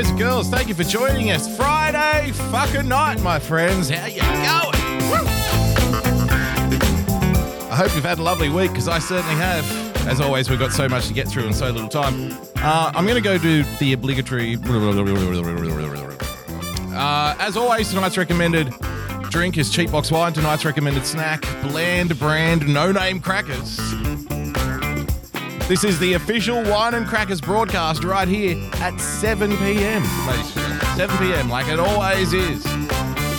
Boys and girls, thank you for joining us. Friday fucking night, my friends. How you going? Woo! I hope you've had a lovely week because I certainly have. As always, we've got so much to get through in so little time. Uh, I'm going to go do the obligatory. Uh, as always, tonight's recommended drink is cheap box wine. Tonight's recommended snack, bland brand, no name crackers. This is the official Wine and Crackers broadcast right here at 7 p.m. ladies and gentlemen. 7 p.m. like it always is.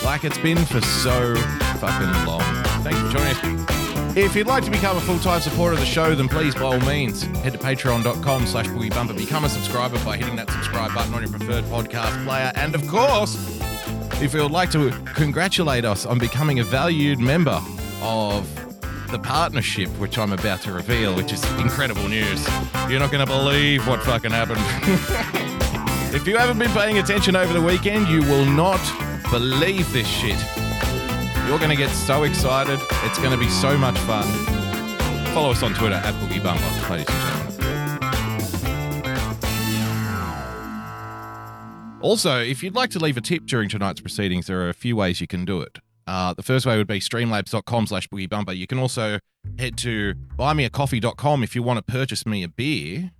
Like it's been for so fucking long. Thank you for joining us. If you'd like to become a full-time supporter of the show, then please, by all means, head to patreon.com slash boogiebumper. Become a subscriber by hitting that subscribe button on your preferred podcast player. And of course, if you would like to congratulate us on becoming a valued member of the partnership, which I'm about to reveal, which is incredible news. You're not going to believe what fucking happened. if you haven't been paying attention over the weekend, you will not believe this shit. You're going to get so excited. It's going to be so much fun. Follow us on Twitter at Boogie ladies and gentlemen. Also, if you'd like to leave a tip during tonight's proceedings, there are a few ways you can do it. Uh, the first way would be streamlabs.com slash boogie bumper. You can also head to buymeacoffee.com if you want to purchase me a beer.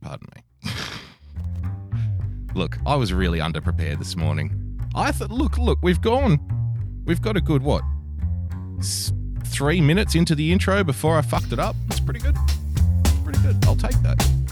Pardon me. look, I was really underprepared this morning. I thought, look, look, we've gone, we've got a good, what, three minutes into the intro before I fucked it up? It's pretty good. Pretty good. I'll take that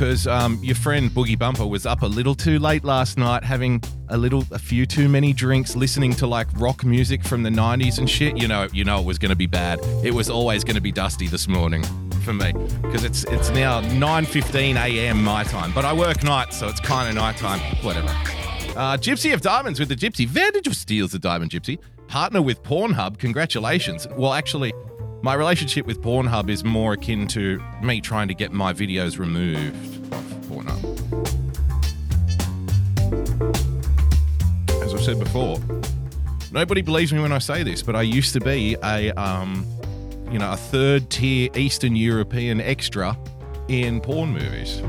because um, your friend Boogie Bumper was up a little too late last night, having a little, a few too many drinks, listening to like rock music from the '90s and shit. You know, you know it was going to be bad. It was always going to be dusty this morning for me because it's it's now 9:15 a.m. my time, but I work nights, so it's kind of nighttime. Whatever. Uh, Gypsy of Diamonds with the Gypsy. Vantage of Steals the Diamond Gypsy. Partner with Pornhub. Congratulations. Well, actually, my relationship with Pornhub is more akin to me trying to get my videos removed off Pornhub. As I've said before, nobody believes me when I say this, but I used to be a, um, you know, a third tier Eastern European extra in porn movies.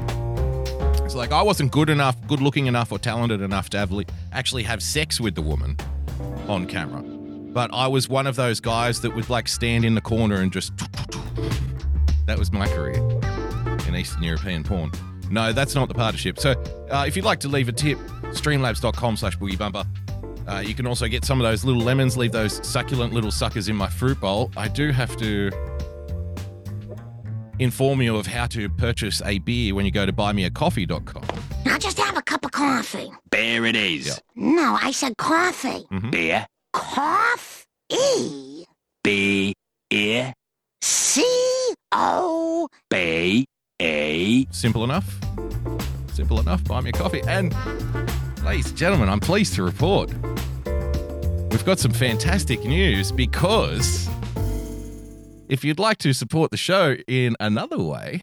It's like I wasn't good enough, good looking enough, or talented enough to have, actually have sex with the woman on camera. But I was one of those guys that would like stand in the corner and just. That was my career in Eastern European porn. No, that's not the partnership. So uh, if you'd like to leave a tip, streamlabs.com slash boogie bumper. Uh, you can also get some of those little lemons, leave those succulent little suckers in my fruit bowl. I do have to inform you of how to purchase a beer when you go to buymeacoffee.com. Now just have a cup of coffee. Bear it is. No, I said coffee. Beer, Coffee. B, ear, C O. B, A. Simple enough. Simple enough. Buy me a coffee. And, ladies and gentlemen, I'm pleased to report we've got some fantastic news because if you'd like to support the show in another way,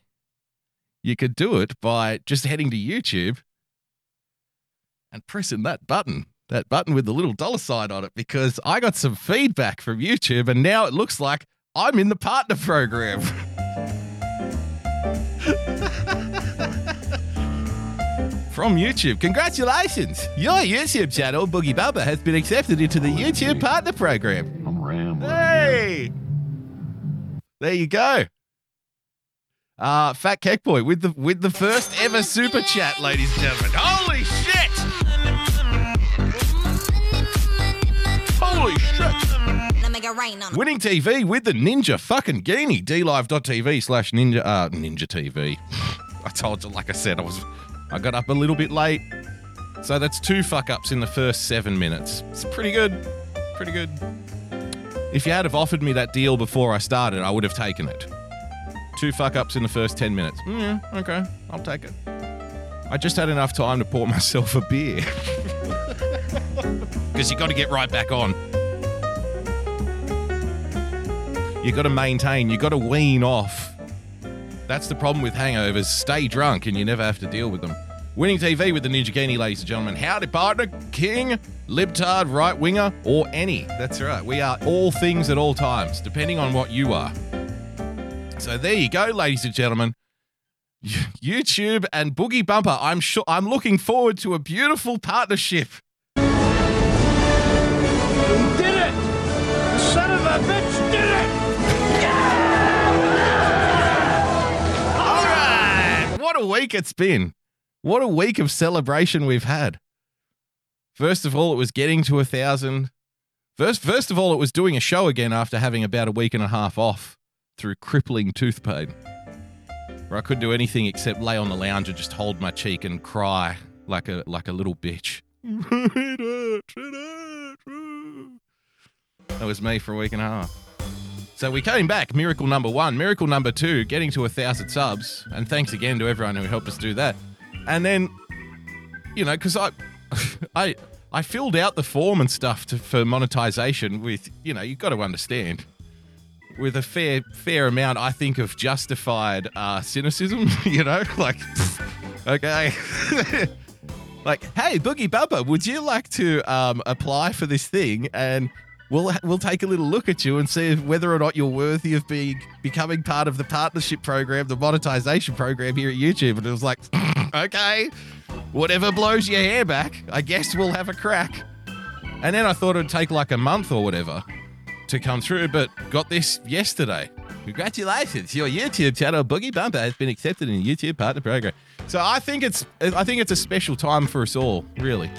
you could do it by just heading to YouTube and pressing that button. That button with the little dollar sign on it, because I got some feedback from YouTube and now it looks like I'm in the partner program. from YouTube. Congratulations! Your YouTube channel, Boogie Bumper, has been accepted into the YouTube Partner Program. I'm rambling. Hey! There you go. Uh, Fat Cake Boy with the with the first ever super chat, ladies and gentlemen. Holy shit! Let me get rain on 'em. Winning TV with the Ninja fucking Geenie. DLive.tv slash Ninja uh Ninja TV. I told you, like I said, I was I got up a little bit late. So that's two fuck ups in the first seven minutes. It's pretty good. Pretty good. If you had have offered me that deal before I started, I would have taken it. Two fuck ups in the first 10 minutes. Mm, yeah, okay, I'll take it. I just had enough time to pour myself a beer. because you got to get right back on. You got to maintain. You got to wean off. That's the problem with hangovers. Stay drunk, and you never have to deal with them. Winning TV with the Ninja Genie, ladies and gentlemen. Howdy, partner, king, libtard, right winger, or any. That's right. We are all things at all times, depending on what you are. So there you go, ladies and gentlemen. YouTube and Boogie Bumper. I'm sure I'm looking forward to a beautiful partnership. did it! Son of a bitch What a week it's been. What a week of celebration we've had. First of all, it was getting to a thousand. First, first of all, it was doing a show again after having about a week and a half off through crippling tooth pain, where I couldn't do anything except lay on the lounge and just hold my cheek and cry like a like a little bitch. It hurts, it hurts. That was me for a week and a half. So we came back, miracle number one, miracle number two, getting to a thousand subs, and thanks again to everyone who helped us do that. And then, you know, because I, I, I filled out the form and stuff to, for monetization with, you know, you've got to understand, with a fair, fair amount, I think, of justified uh, cynicism. You know, like, okay. like, hey, Boogie Bubba, would you like to um, apply for this thing? And we'll we'll take a little look at you and see whether or not you're worthy of being becoming part of the partnership program, the monetization program here at YouTube. And it was like, okay, whatever blows your hair back, I guess we'll have a crack. And then I thought it'd take like a month or whatever to come through, but got this yesterday. Congratulations, your YouTube channel Boogie Bumper has been accepted in the YouTube Partner Program. So I think it's I think it's a special time for us all, really.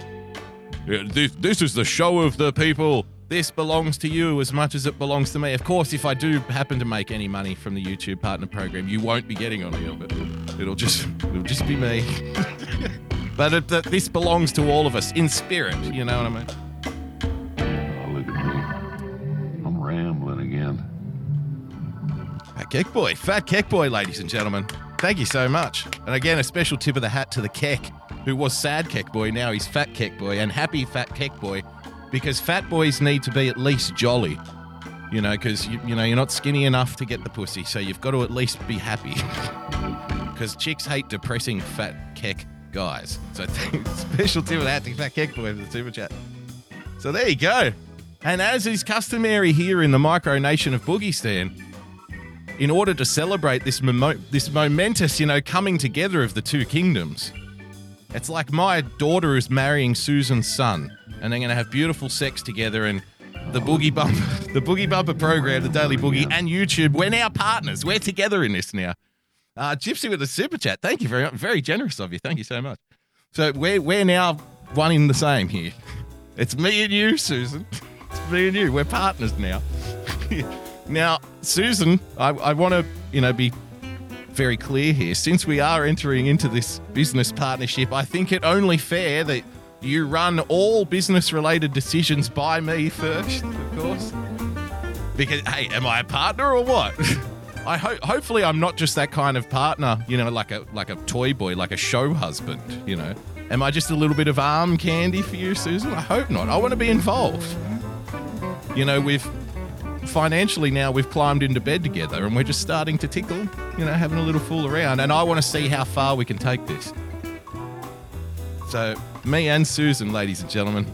Yeah, this, this is the show of the people. This belongs to you as much as it belongs to me. Of course, if I do happen to make any money from the YouTube Partner Program, you won't be getting any of it. It'll just it'll just be me. but it, that this belongs to all of us in spirit. You know what I mean? Oh, look at me. I'm rambling again. Fat Keck Boy, Fat Keck Boy, ladies and gentlemen. Thank you so much. And again, a special tip of the hat to the Keck, who was Sad Keck Boy, now he's Fat Keck Boy, and happy Fat Keck Boy, because fat boys need to be at least jolly. You know, because you, you know you're not skinny enough to get the pussy, so you've got to at least be happy. Because chicks hate depressing fat keck guys. So special tip of the hat to Fat Keck Boy for the super chat. So there you go. And as is customary here in the micro nation of Boogiestan, in order to celebrate this this momentous, you know, coming together of the two kingdoms. It's like my daughter is marrying Susan's son, and they're going to have beautiful sex together. And the Boogie Bumper, the Boogie Bumper program, the Daily Boogie, and YouTube, we're now partners. We're together in this now. Uh, Gypsy with the super chat. Thank you very much. Very generous of you. Thank you so much. So we're we're now one in the same here. It's me and you, Susan. It's me and you. We're partners now. now, Susan, I, I want to, you know, be very clear here. Since we are entering into this business partnership, I think it only fair that you run all business related decisions by me first, of course. Because hey, am I a partner or what? I hope hopefully I'm not just that kind of partner, you know, like a like a toy boy, like a show husband, you know. Am I just a little bit of arm candy for you, Susan? I hope not. I want to be involved. You know, we've financially now we've climbed into bed together and we're just starting to tickle, you know, having a little fool around. And I want to see how far we can take this. So, me and Susan, ladies and gentlemen,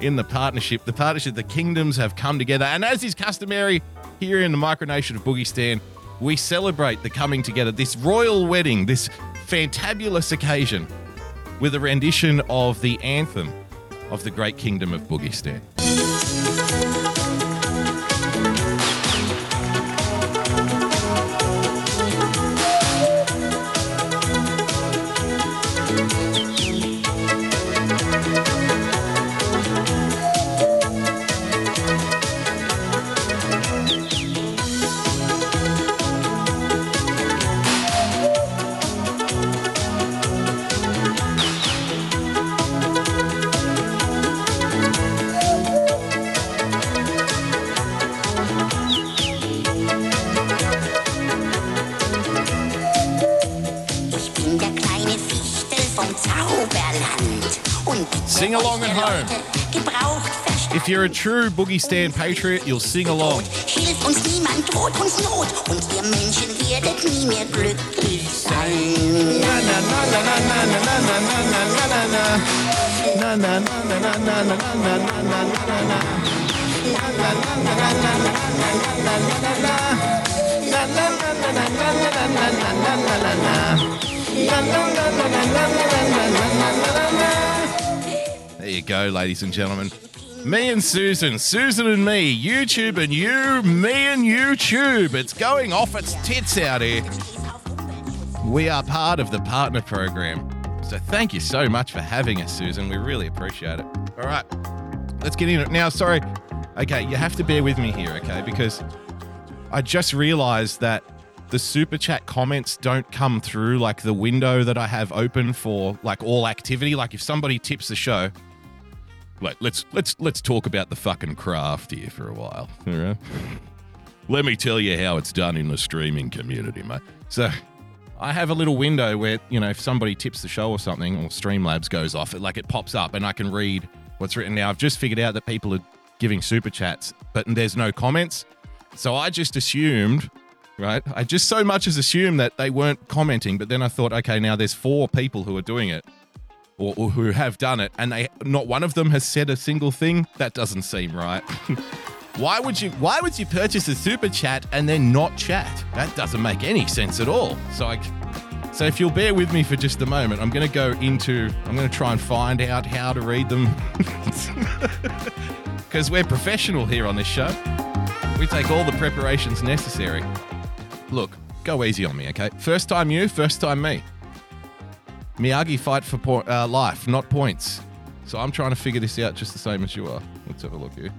in the partnership, the partnership, the kingdoms have come together. And as is customary here in the micronation of Boogie Stan, we celebrate the coming together, this royal wedding, this fantabulous occasion, with a rendition of the anthem of the great kingdom of Boogie Sing along at home. If you're a true Boogie Stan patriot, you'll sing along. There you go, ladies and gentlemen. Me and Susan, Susan and me, YouTube and you, me and YouTube. It's going off its tits out here. We are part of the partner program. So thank you so much for having us, Susan. We really appreciate it. All right, let's get in it. Now, sorry. Okay, you have to bear with me here, okay? Because I just realized that the super chat comments don't come through like the window that I have open for like all activity. Like if somebody tips the show, like let's let's let's talk about the fucking craft here for a while. All right. Let me tell you how it's done in the streaming community, mate. So I have a little window where, you know, if somebody tips the show or something or Streamlabs goes off, it like it pops up and I can read what's written. Now I've just figured out that people are giving super chats, but there's no comments. So I just assumed, right? I just so much as assumed that they weren't commenting, but then I thought, okay, now there's four people who are doing it or, or who have done it, and they not one of them has said a single thing. That doesn't seem right. why would you Why would you purchase a super chat and then not chat? That doesn't make any sense at all. So I. So if you'll bear with me for just a moment, I'm going to go into. I'm going to try and find out how to read them, because we're professional here on this show. We take all the preparations necessary. Look, go easy on me, okay? First time you, first time me. Miyagi fight for po- uh, life, not points. So I'm trying to figure this out just the same as you are. Let's have a look here.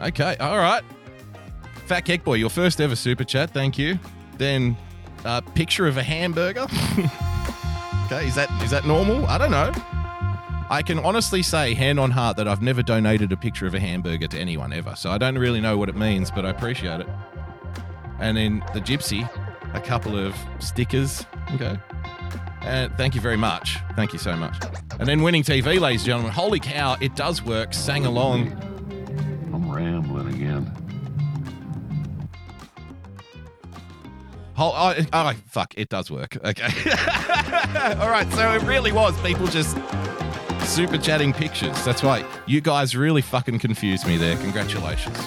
Okay, all right. Fat Cake Boy, your first ever super chat, thank you. Then, uh, picture of a hamburger. okay, is that is that normal? I don't know. I can honestly say, hand on heart, that I've never donated a picture of a hamburger to anyone ever. So I don't really know what it means, but I appreciate it. And then the gypsy, a couple of stickers. Okay. Uh, thank you very much. Thank you so much. And then winning TV, ladies and gentlemen. Holy cow, it does work. Sang along. I'm rambling again. Whole, oh, oh, fuck, it does work. Okay. All right, so it really was people just super chatting pictures. That's right. You guys really fucking confused me there. Congratulations.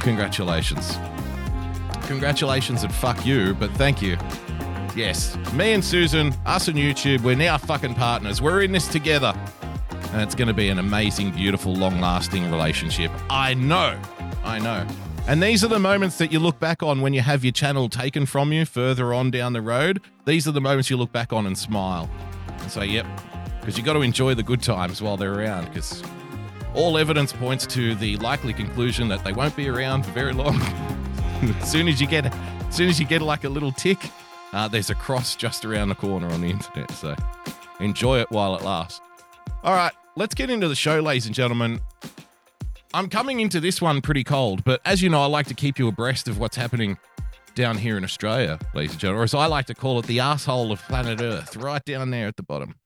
Congratulations. Congratulations and fuck you, but thank you. Yes, me and Susan, us and YouTube, we're now fucking partners. We're in this together. And it's going to be an amazing, beautiful, long lasting relationship. I know. I know. And these are the moments that you look back on when you have your channel taken from you further on down the road. These are the moments you look back on and smile and say, yep, because you got to enjoy the good times while they're around because all evidence points to the likely conclusion that they won't be around for very long. as soon as you get, as soon as you get like a little tick, uh, there's a cross just around the corner on the internet. So enjoy it while it lasts. All right, let's get into the show, ladies and gentlemen. I'm coming into this one pretty cold, but as you know, I like to keep you abreast of what's happening down here in Australia, ladies and gentlemen, or as I like to call it, the asshole of planet Earth, right down there at the bottom.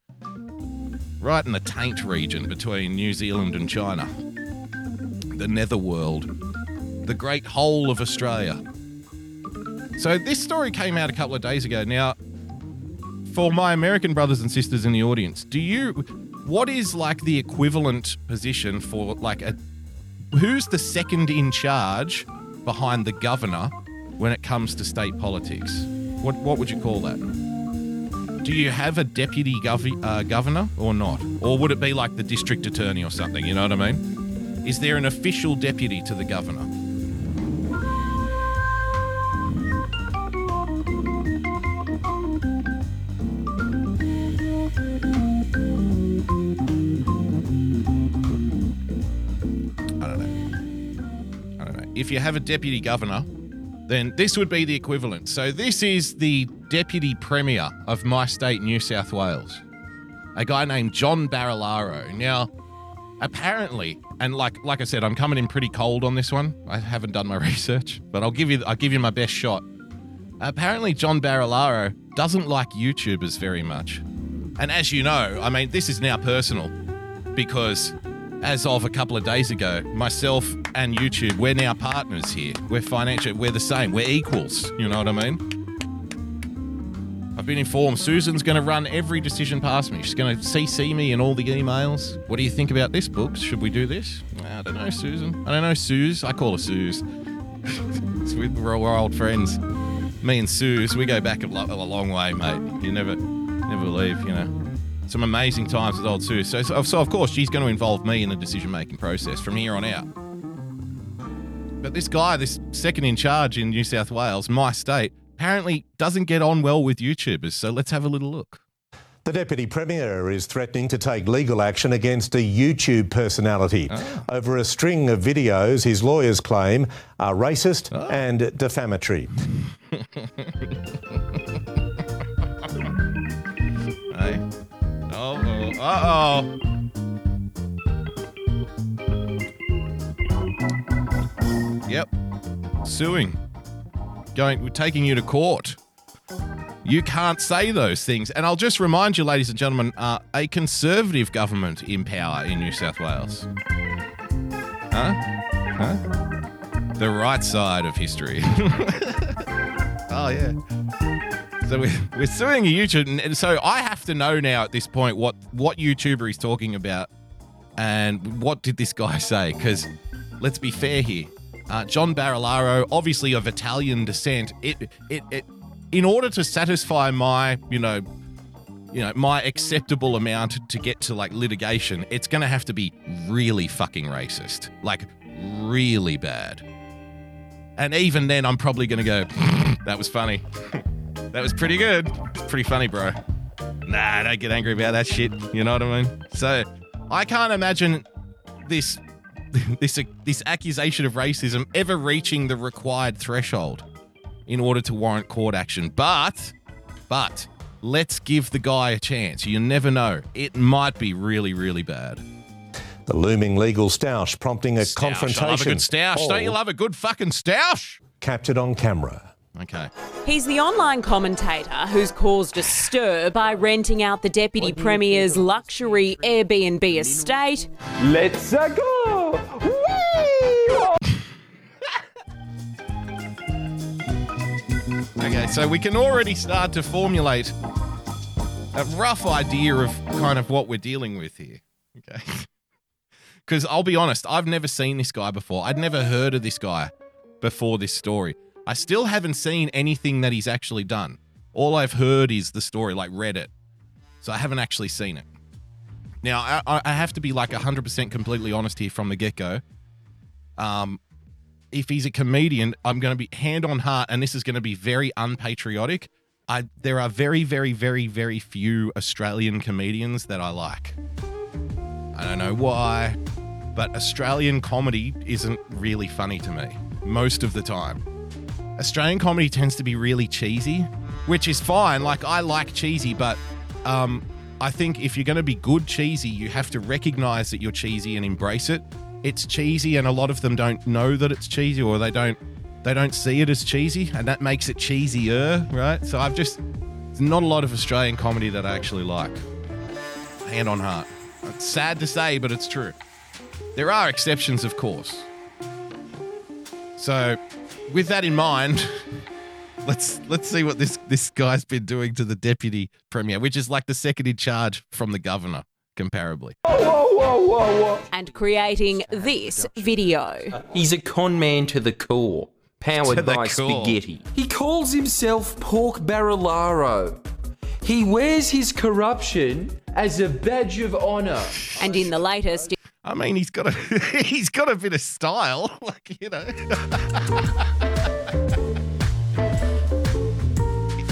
Right in the taint region between New Zealand and China. The netherworld. The great whole of Australia. So this story came out a couple of days ago. Now, for my American brothers and sisters in the audience, do you what is like the equivalent position for like a who's the second in charge behind the governor when it comes to state politics? What what would you call that? Do you have a deputy gov- uh, governor or not? Or would it be like the district attorney or something? You know what I mean? Is there an official deputy to the governor? If you have a deputy governor, then this would be the equivalent. So this is the deputy premier of my state, New South Wales, a guy named John Barilaro. Now, apparently, and like like I said, I'm coming in pretty cold on this one. I haven't done my research, but I'll give you I'll give you my best shot. Apparently, John Barilaro doesn't like YouTubers very much. And as you know, I mean, this is now personal because as of a couple of days ago, myself and YouTube, we're now partners here. We're financial, we're the same, we're equals. You know what I mean? I've been informed Susan's going to run every decision past me. She's going to CC me in all the emails. What do you think about this, Books? Should we do this? I don't know, Susan. I don't know, Suze. I call her Suze. we're, old friends. Me and Suze, we go back a long way, mate. You never, never leave, you know. Some amazing times with old Suze. So, so, so of course, she's going to involve me in the decision making process from here on out. But this guy, this second in charge in New South Wales, my state, apparently doesn't get on well with YouTubers. So let's have a little look. The Deputy Premier is threatening to take legal action against a YouTube personality ah. over a string of videos his lawyers claim are racist ah. and defamatory. uh oh. Yep. Suing. Going, we're taking you to court. You can't say those things. And I'll just remind you, ladies and gentlemen, uh, a conservative government in power in New South Wales. Huh? Huh? The right side of history. oh, yeah. So we're, we're suing a YouTube, and so I have to know now at this point what what YouTuber he's talking about, and what did this guy say? Because let's be fair here, uh, John Barilaro, obviously of Italian descent, it it it in order to satisfy my you know you know my acceptable amount to get to like litigation, it's gonna have to be really fucking racist, like really bad. And even then, I'm probably gonna go, that was funny. That was pretty good. Pretty funny, bro. Nah, don't get angry about that shit. You know what I mean? So, I can't imagine this this this accusation of racism ever reaching the required threshold in order to warrant court action. But, but let's give the guy a chance. You never know. It might be really, really bad. The looming legal stoush prompting a Stoush. confrontation. I love a good stoush. Don't you love a good fucking stoush? Captured on camera. Okay. He's the online commentator who's caused a stir by renting out the Deputy Premier's luxury Airbnb estate Let's go! Okay, so we can already start to formulate a rough idea of kind of what we're dealing with here. Okay. Because I'll be honest, I've never seen this guy before. I'd never heard of this guy before this story. I still haven't seen anything that he's actually done. All I've heard is the story, like read it. So I haven't actually seen it. Now, I- I, I have to be like 100% completely honest here from the get go. Um, if he's a comedian, I'm going to be hand on heart, and this is going to be very unpatriotic. I there are very, very, very, very few Australian comedians that I like. I don't know why, but Australian comedy isn't really funny to me most of the time. Australian comedy tends to be really cheesy, which is fine. Like I like cheesy, but um, I think if you're going to be good cheesy, you have to recognize that you're cheesy and embrace it. It's cheesy, and a lot of them don't know that it's cheesy, or they don't they don't see it as cheesy, and that makes it cheesier, right? So I've just not a lot of Australian comedy that I actually like. Hand on heart. It's sad to say, but it's true. There are exceptions, of course. So, with that in mind, let's let's see what this this guy's been doing to the deputy premier, which is like the second in charge from the governor, comparably. and creating this video. He's a con man to the core, powered the by core. spaghetti. He calls himself Pork Barilaro. He wears his corruption as a badge of honor. And in the latest, I mean, he's got a he's got a bit of style, like you know.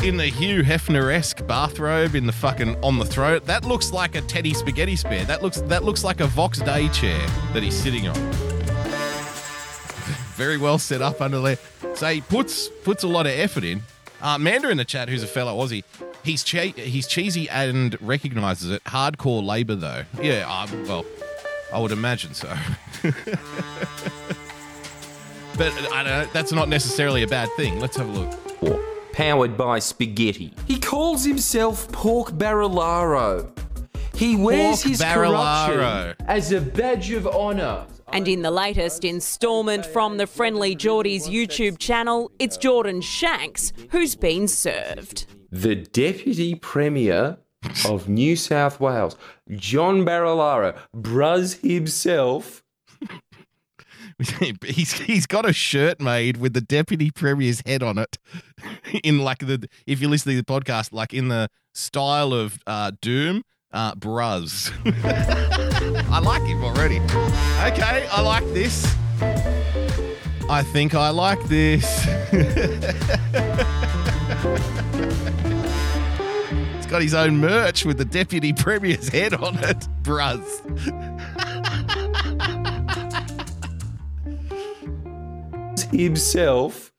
In the Hugh Hefner-esque bathrobe, in the fucking on the throat, that looks like a Teddy Spaghetti Spare. That looks that looks like a Vox Day chair that he's sitting on. Very well set up under there. So he puts puts a lot of effort in. Uh, Mander in the chat, who's a fellow Aussie, he's che- he's cheesy and recognizes it. Hardcore labor though. Yeah, uh, well, I would imagine so. but I don't know, that's not necessarily a bad thing. Let's have a look. Or powered by spaghetti. He calls himself Pork Barilaro. He wears Pork his Barilaro. corruption as a badge of honour. And in the latest instalment from the Friendly Jordies YouTube channel, it's Jordan Shanks who's been served. The Deputy Premier of New South Wales, John Barilaro, Bruz himself, he's he's got a shirt made with the deputy premier's head on it, in like the if you're listening to the podcast, like in the style of uh, Doom, uh, Bruz. I like him already. Okay, I like this. I think I like this. He's got his own merch with the deputy premier's head on it, Bruz. himself,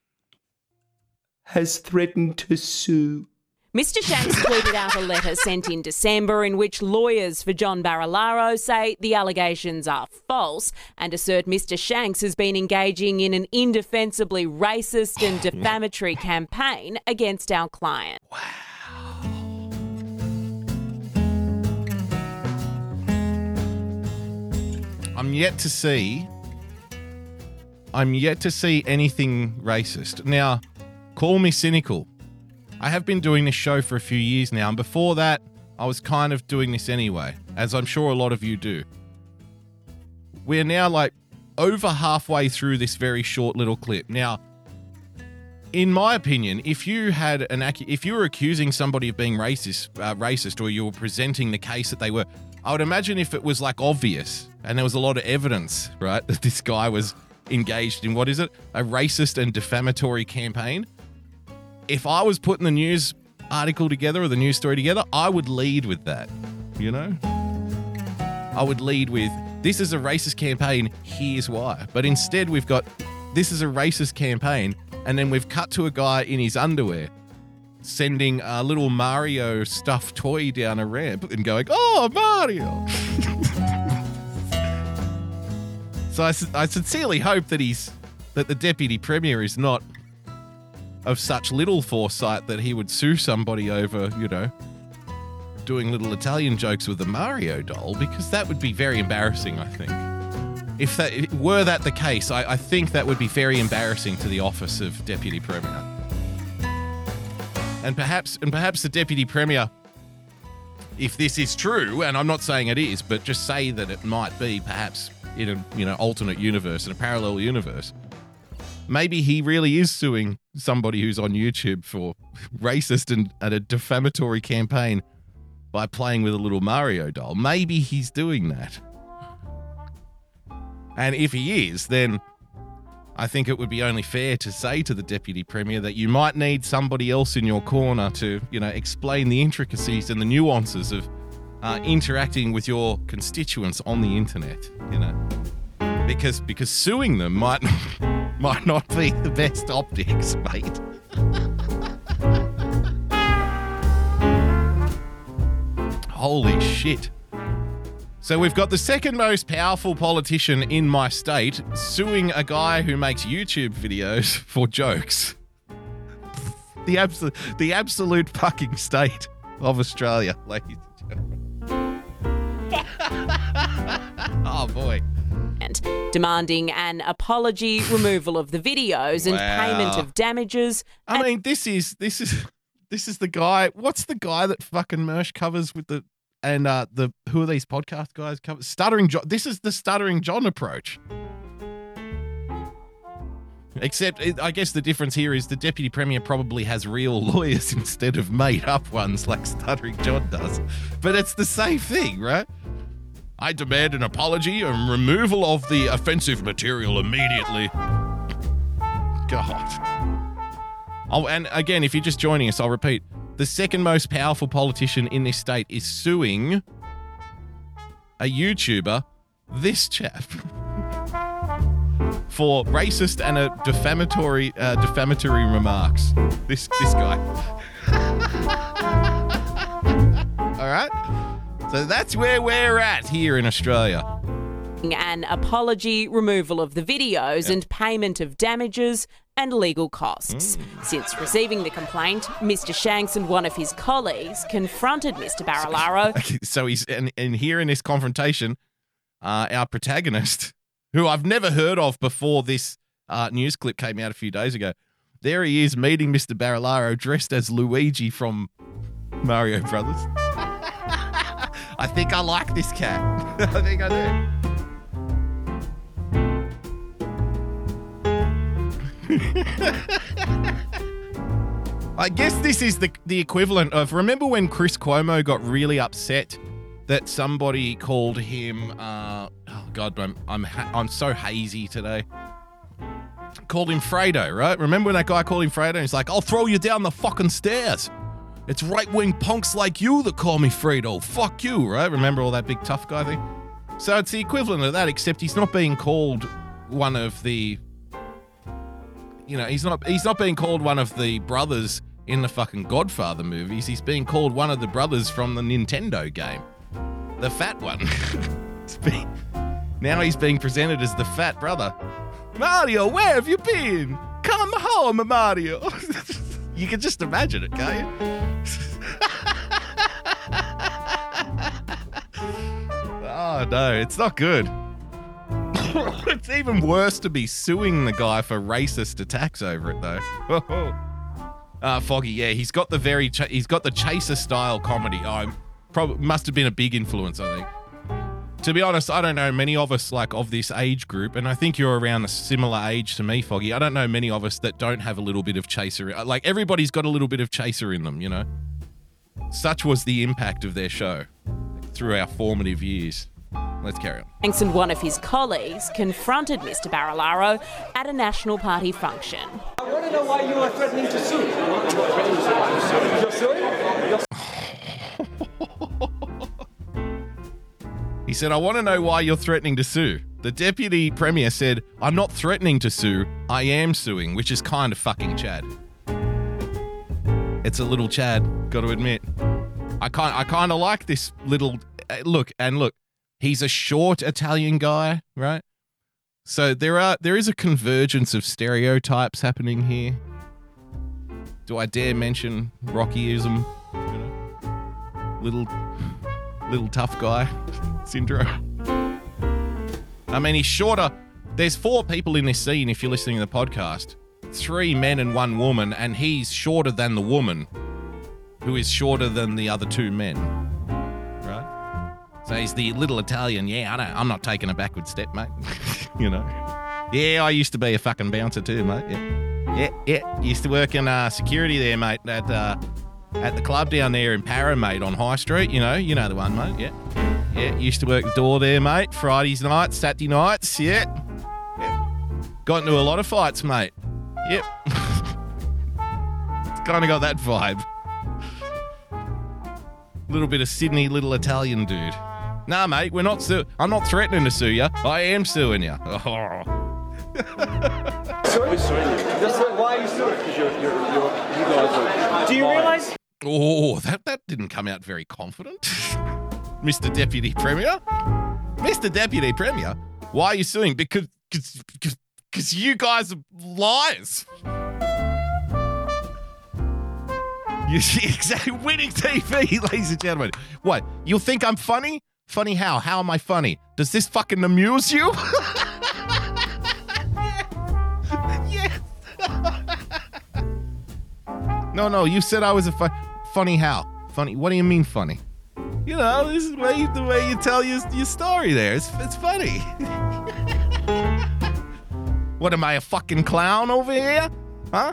has threatened to sue. Mr. Shanks tweeted out a letter sent in December in which lawyers for John Barilaro say the allegations are false and assert Mr. Shanks has been engaging in an indefensibly racist and defamatory campaign against our client. I'm yet to see. I'm yet to see anything racist. Now, call me cynical. I have been doing this show for a few years now, and before that, I was kind of doing this anyway, as I'm sure a lot of you do. We're now like over halfway through this very short little clip. Now, in my opinion, if you had an if you were accusing somebody of being racist, uh, racist, or you were presenting the case that they were, I would imagine if it was like obvious and there was a lot of evidence, right, that this guy was engaged in what is it, a racist and defamatory campaign. If I was putting the news article together or the news story together, I would lead with that. You know, I would lead with this is a racist campaign. Here's why. But instead, we've got this is a racist campaign, and then we've cut to a guy in his underwear sending a little Mario stuffed toy down a ramp and going, "Oh, Mario." so I, I sincerely hope that he's that the deputy premier is not of such little foresight that he would sue somebody over, you know, doing little Italian jokes with the Mario doll because that would be very embarrassing, I think. If that were that the case, I, I think that would be very embarrassing to the office of deputy premier. And perhaps and perhaps the deputy premier if this is true, and I'm not saying it is, but just say that it might be perhaps in a you know alternate universe, in a parallel universe. Maybe he really is suing somebody who's on YouTube for racist and, and a defamatory campaign by playing with a little Mario doll. Maybe he's doing that. And if he is, then I think it would be only fair to say to the deputy premier that you might need somebody else in your corner to, you know, explain the intricacies and the nuances of uh, interacting with your constituents on the internet. You know, because because suing them might might not be the best optics, mate. Holy shit. So we've got the second most powerful politician in my state suing a guy who makes YouTube videos for jokes. The absolute the absolute fucking state of Australia, ladies and gentlemen. oh boy. And demanding an apology, removal of the videos, and payment of damages. I mean, this is this is this is the guy. What's the guy that fucking Mersh covers with the and uh the who are these podcast guys cover stuttering John? This is the stuttering John approach. Except, it- I guess the difference here is the deputy premier probably has real lawyers instead of made up ones like stuttering John does. But it's the same thing, right? I demand an apology and removal of the offensive material immediately. God. Oh, and again, if you're just joining us, I'll repeat: the second most powerful politician in this state is suing a YouTuber, this chap, for racist and a defamatory, uh, defamatory remarks. This this guy. All right. So that's where we're at here in Australia. an apology, removal of the videos, and payment of damages. And legal costs. Since receiving the complaint, Mr. Shanks and one of his colleagues confronted Mr. Barilaro Okay, so he's and, and here in this confrontation, uh, our protagonist, who I've never heard of before this uh, news clip came out a few days ago. There he is meeting Mr. Barilaro dressed as Luigi from Mario Brothers. I think I like this cat. I think I do. I guess this is the the equivalent of remember when Chris Cuomo got really upset that somebody called him uh, oh god I'm I'm ha- I'm so hazy today. Called him Fredo, right? Remember when that guy called him Fredo? He's like, "I'll throw you down the fucking stairs." It's right wing punks like you that call me Fredo. Fuck you, right? Remember all that big tough guy thing? So it's the equivalent of that, except he's not being called one of the you know, he's not he's not being called one of the brothers in the fucking Godfather movies. He's being called one of the brothers from the Nintendo game. The fat one. Being- now he's being presented as the fat brother. Mario, where have you been? Come home, Mario. you can just imagine it, can't you? oh no, it's not good. it's even worse to be suing the guy for racist attacks over it, though. uh, Foggy, yeah, he's got the very ch- he's got the chaser style comedy. Oh, probably must have been a big influence, I think. To be honest, I don't know many of us like of this age group, and I think you're around a similar age to me, Foggy. I don't know many of us that don't have a little bit of chaser. Like everybody's got a little bit of chaser in them, you know. Such was the impact of their show through our formative years. Let's carry on. Shanks and one of his colleagues confronted Mr. Barilaro at a National Party function. I want to know why you are threatening to sue. You're suing? You're He said, I want to know why you're threatening to sue. The deputy premier said, I'm not threatening to sue, I am suing, which is kind of fucking Chad. It's a little Chad, got to admit. I kind I kind of like this little uh, look and look. He's a short Italian guy, right? So there are there is a convergence of stereotypes happening here. Do I dare mention Rockyism? You know, little little tough guy syndrome. I mean, he's shorter. There's four people in this scene. If you're listening to the podcast, three men and one woman, and he's shorter than the woman, who is shorter than the other two men. So he's the little Italian. Yeah, I know. I'm not taking a backward step, mate. you know. Yeah, I used to be a fucking bouncer too, mate. Yeah, yeah, yeah. Used to work in uh, security there, mate. At uh, at the club down there in Para, mate, on High Street. You know, you know the one, mate. Yeah, yeah. Used to work the door there, mate. Fridays nights, Saturday nights. Yeah, yeah. Got into a lot of fights, mate. Yep. it's kind of got that vibe. Little bit of Sydney, little Italian dude. Nah, mate, we're not su- I'm not threatening to sue you. I am suing you. like, why are you suing? Because you're, you're, you're, you guys are. Do you realise? Oh, that, that didn't come out very confident. Mr. Deputy Premier? Mr. Deputy Premier, why are you suing? Because because because you guys are liars. You see, exactly winning TV, ladies and gentlemen. What? You think I'm funny? Funny how? How am I funny? Does this fucking amuse you? yes. no, no, you said I was a fu- funny how? Funny. What do you mean funny? You know, this is the way you, the way you tell your, your story there. It's, it's funny. what am I, a fucking clown over here? Huh?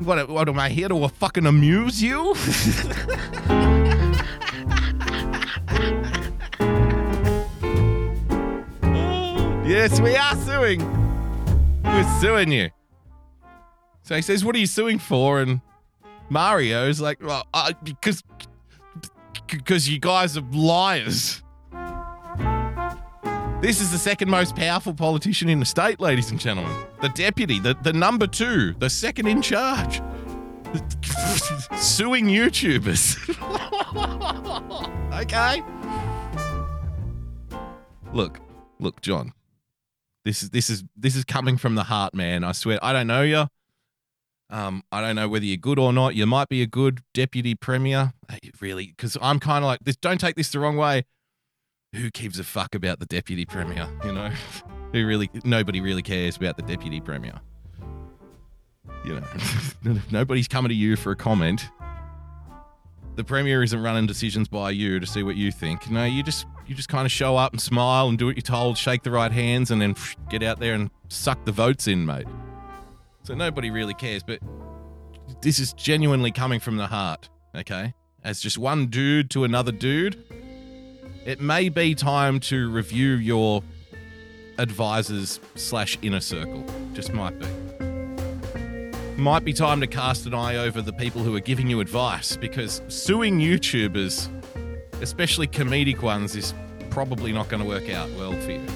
What, what am I here to fucking amuse you? yes, we are suing. We're suing you. So he says, "What are you suing for?" And Mario's like, "Well, because because you guys are liars." This is the second most powerful politician in the state, ladies and gentlemen. The deputy, the, the number two, the second in charge. Suing YouTubers. okay. Look, look, John. This is this is this is coming from the heart, man. I swear. I don't know you. Um, I don't know whether you're good or not. You might be a good deputy premier. Really, because I'm kind of like this. Don't take this the wrong way. Who gives a fuck about the deputy premier? You know, who really? Nobody really cares about the deputy premier. You know, nobody's coming to you for a comment. The premier isn't running decisions by you to see what you think. No, you just you just kind of show up and smile and do what you're told, shake the right hands, and then get out there and suck the votes in, mate. So nobody really cares, but this is genuinely coming from the heart, okay? As just one dude to another dude, it may be time to review your advisors slash inner circle. Just might be. Might be time to cast an eye over the people who are giving you advice because suing YouTubers, especially comedic ones, is probably not going to work out well for you.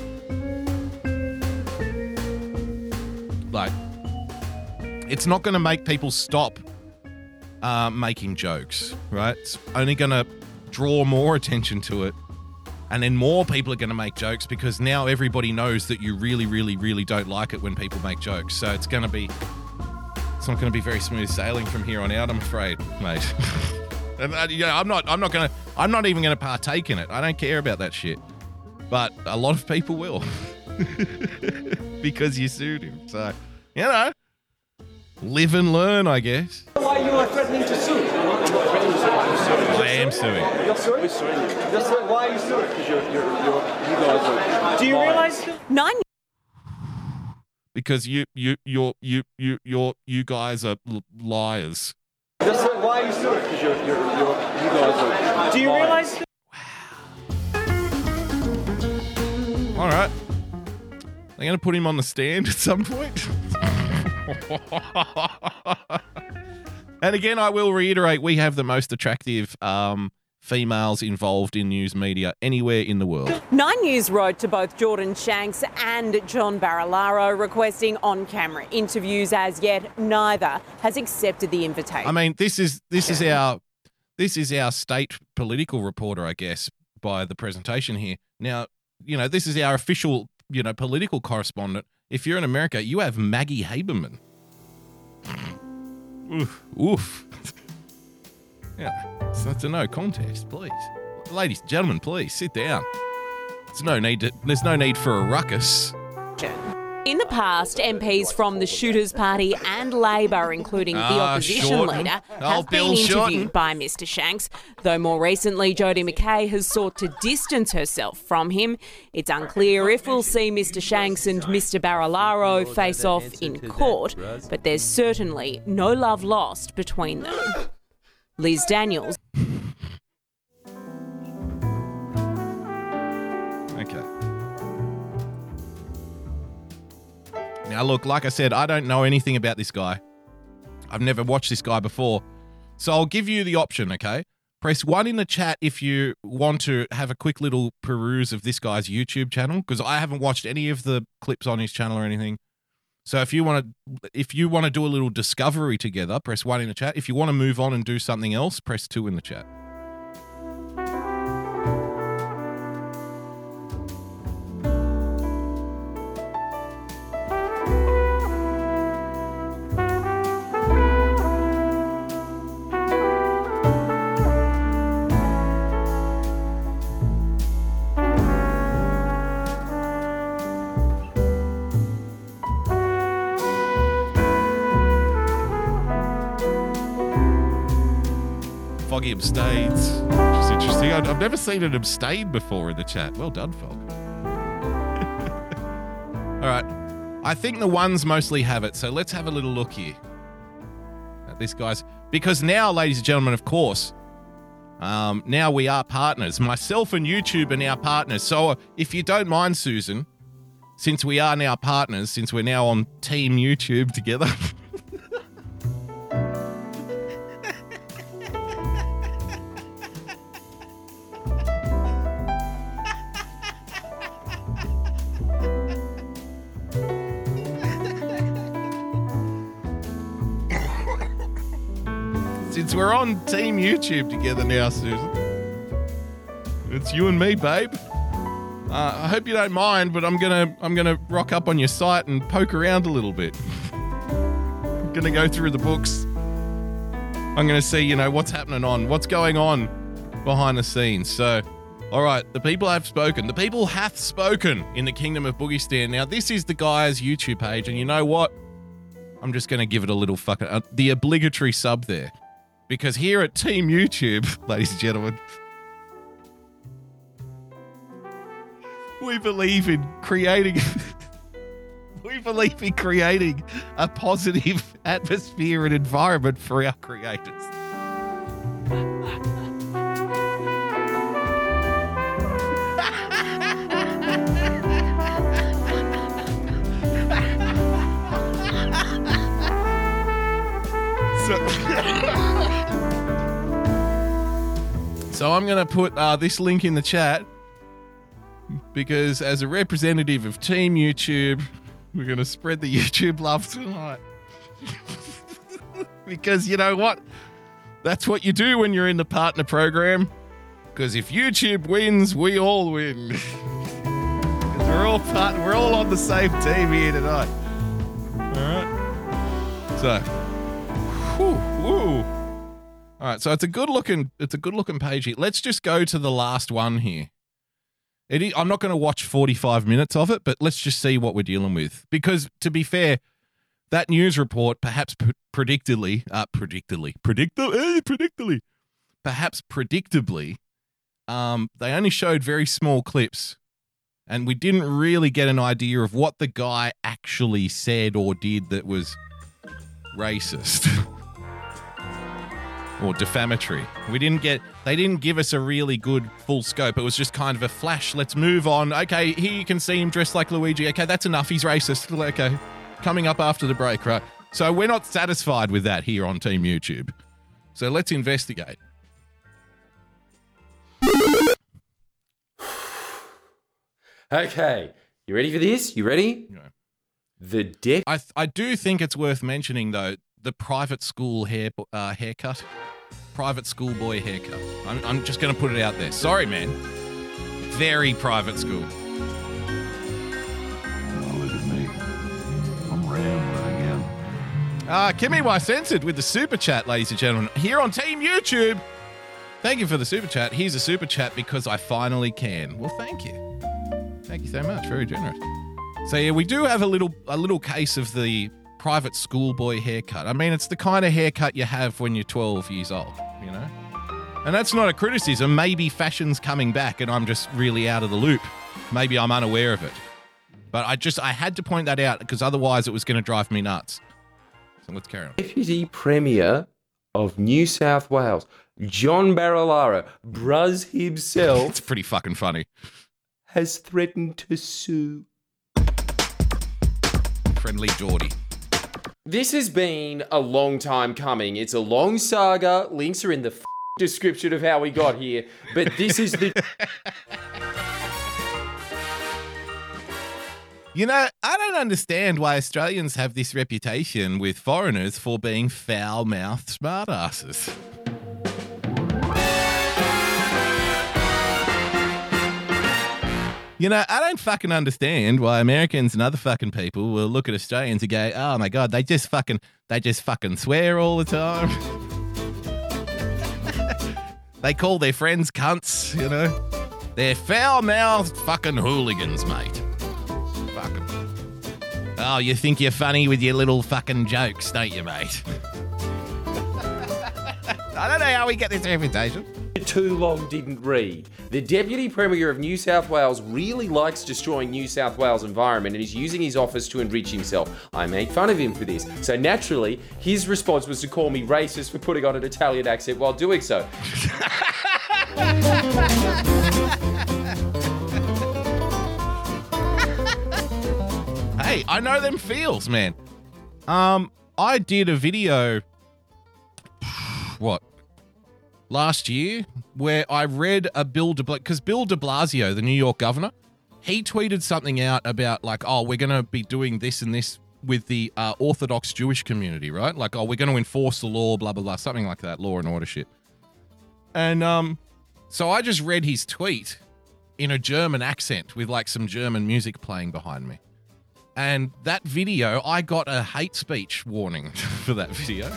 Like, it's not going to make people stop uh, making jokes, right? It's only going to draw more attention to it. And then more people are going to make jokes because now everybody knows that you really, really, really don't like it when people make jokes. So it's going to be, it's not going to be very smooth sailing from here on out, I'm afraid, mate. and uh, you know, I'm not, I'm not going to, I'm not even going to partake in it. I don't care about that shit. But a lot of people will because you sued him. So, you know, live and learn, I guess. Why you are threatening to sue? I'm not, I'm not threatening to sue. I'm suing. I am suing. You're suing? We're suing you. You're. Why are you suing? Because you're, you're, you're, you guys are. Do you realise nine Because you, you, you, you, you, you, you guys are l- liars. You're suing. Why are you suing? Because you're, you're, you're, you guys are. Do you lying. realise All right. They're going to put him on the stand at some point. and again, I will reiterate we have the most attractive um, females involved in news media anywhere in the world. Nine News wrote to both Jordan Shanks and John Barilaro requesting on camera interviews as yet neither has accepted the invitation. I mean, this is this is our this is our state political reporter, I guess, by the presentation here. Now, you know, this is our official, you know, political correspondent. If you're in America, you have Maggie Haberman. oof, oof. yeah, so it's a no contest, please. Ladies and gentlemen, please sit down. There's no need to, there's no need for a ruckus. In the past, MPs from the Shooters Party and Labor, including the Ah, opposition Shorten. leader, Oh, have been Shorten. interviewed by Mr. Shanks. Though more recently, Jodi McKay has sought to distance herself from him. It's unclear if we'll see Mr. Shanks and Mr. Barilaro face off in court, but there's certainly no love lost between them. Liz Daniels. Okay. Now, look, like I said, I don't know anything about this guy. I've never watched this guy before. So I'll give you the option, okay? Press one in the chat if you want to have a quick little peruse of this guy's YouTube channel, because I haven't watched any of the clips on his channel or anything. So if you want to, if you want to do a little discovery together, press one in the chat. If you want to move on and do something else, press two in the chat. Abstains. Which is interesting. I've I've never seen an abstain before in the chat. Well done, Fog. All right. I think the ones mostly have it, so let's have a little look here at this guy's. Because now, ladies and gentlemen, of course, um, now we are partners. Myself and YouTube are now partners. So uh, if you don't mind, Susan, since we are now partners, since we're now on Team YouTube together. We're on Team YouTube together now, Susan. It's you and me, babe. Uh, I hope you don't mind, but I'm gonna I'm gonna rock up on your site and poke around a little bit. I'm gonna go through the books. I'm gonna see, you know, what's happening on, what's going on behind the scenes. So, all right, the people have spoken. The people hath spoken in the kingdom of Boogie Now, this is the guy's YouTube page, and you know what? I'm just gonna give it a little fucking uh, the obligatory sub there, because here at Team YouTube, ladies and gentlemen. We believe in creating we believe in creating a positive atmosphere and environment for our creators. So, so I'm going to put uh, this link in the chat because as a representative of Team YouTube, we're going to spread the YouTube love tonight. because you know what? That's what you do when you're in the partner program. Because if YouTube wins, we all win. we're all part- we're all on the same team here tonight. All right. So, whew, whew. All right. So it's a good looking it's a good looking page here. Let's just go to the last one here. I'm not going to watch 45 minutes of it, but let's just see what we're dealing with. Because to be fair, that news report, perhaps predictably, uh, predictably, predictably, eh, predictably, perhaps predictably, um, they only showed very small clips, and we didn't really get an idea of what the guy actually said or did that was racist. or defamatory. We didn't get they didn't give us a really good full scope. It was just kind of a flash. Let's move on. Okay, here you can see him dressed like Luigi. Okay, that's enough. He's racist. Okay. Coming up after the break, right? So we're not satisfied with that here on Team YouTube. So let's investigate. Okay, you ready for this? You ready? Yeah. The dep. I I do think it's worth mentioning though the private school hair uh, haircut, private schoolboy haircut. I'm I'm just gonna put it out there. Sorry, man. Very private school. Oh, look at me. I'm rambling again. Uh, Kimmy Y censored with the super chat, ladies and gentlemen, here on Team YouTube. Thank you for the super chat. Here's a super chat because I finally can. Well, thank you. Thank you so much. Very generous. So yeah, we do have a little a little case of the private schoolboy haircut. I mean, it's the kind of haircut you have when you're 12 years old, you know? And that's not a criticism. Maybe fashion's coming back and I'm just really out of the loop. Maybe I'm unaware of it. But I just I had to point that out because otherwise it was going to drive me nuts. So let's carry on. Deputy Premier of New South Wales, John Barilaro, Bruz himself, It's pretty fucking funny. has threatened to sue. Friendly Jordies. This has been a long time coming. It's a long saga. Links are in the f- description of how we got here. But this is the You know, I don't understand why Australians have this reputation with foreigners for being foul mouthed smartasses. You know, I don't fucking understand why Americans and other fucking people will look at Australians and go, oh my God, they just fucking, they just fucking swear all the time. they call their friends cunts, you know? They're foul mouthed fucking hooligans, mate. Oh, you think you're funny with your little fucking jokes, don't you, mate? I don't know how we get this reputation. Too long didn't read. The Deputy Premier of New South Wales really likes destroying New South Wales environment and is using his office to enrich himself. I make fun of him for this. So naturally, his response was to call me racist for putting on an Italian accent while doing so. Hey, I know them feels, man. Um, I did a video, what, last year, where I read a Bill de because Bill de Blasio, the New York governor, he tweeted something out about like, oh, we're gonna be doing this and this with the uh, Orthodox Jewish community, right? Like, oh, we're gonna enforce the law, blah blah blah, something like that, law and order shit. And um, so I just read his tweet in a German accent with like some German music playing behind me. And that video, I got a hate speech warning for that video.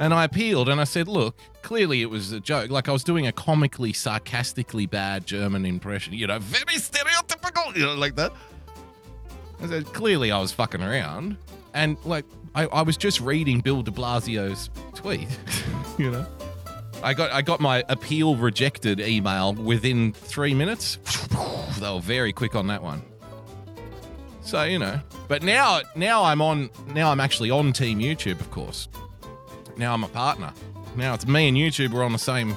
And I appealed and I said, look, clearly it was a joke. Like I was doing a comically, sarcastically bad German impression, you know, very stereotypical, you know, like that. I said, clearly I was fucking around. And like, I, I was just reading Bill de Blasio's tweet, you know. I got I got my appeal rejected email within three minutes. They were very quick on that one. So you know, but now now I'm on now I'm actually on Team YouTube, of course. Now I'm a partner. Now it's me and YouTube are on the same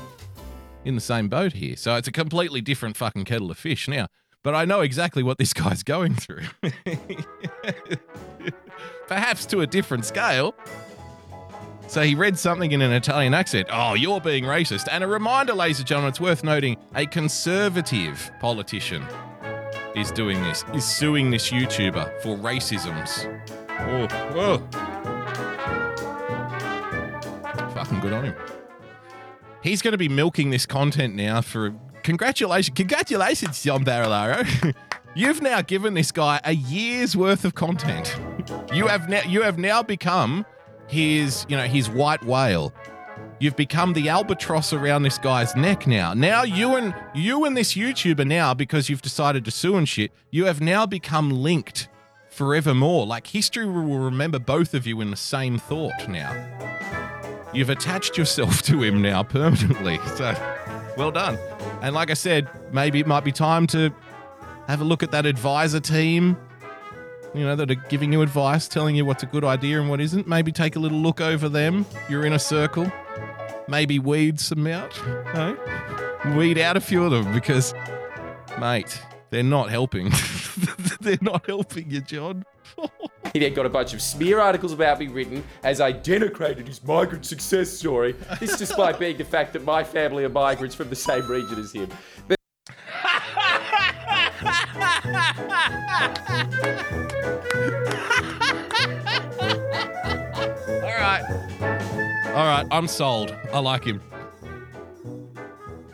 in the same boat here. So it's a completely different fucking kettle of fish now. But I know exactly what this guy's going through. Perhaps to a different scale. So he read something in an Italian accent. Oh, you're being racist. And a reminder, ladies and gentlemen, it's worth noting a conservative politician is doing this, is suing this YouTuber for racisms. Oh, oh. Good on him. He's going to be milking this content now for congratulations. Congratulations, John Barilaro. You've now given this guy a year's worth of content. You have now you have now become his, you know, his white whale. You've become the albatross around this guy's neck now. Now you and you and this YouTuber now, because you've decided to sue and shit, you have now become linked forevermore. Like history will remember both of you in the same thought now. You've attached yourself to him now permanently. So well done. And like I said, maybe it might be time to have a look at that advisor team you know, that are giving you advice, telling you what's a good idea and what isn't. Maybe take a little look over them. You're in a circle. Maybe weed some out. No? Weed out a few of them because, mate, they're not helping. they're not helping you, John. He then got a bunch of smear articles about me written as I denigrated his migrant success story. This despite being the fact that my family are migrants from the same region as him. But All right. All right, I'm sold. I like him.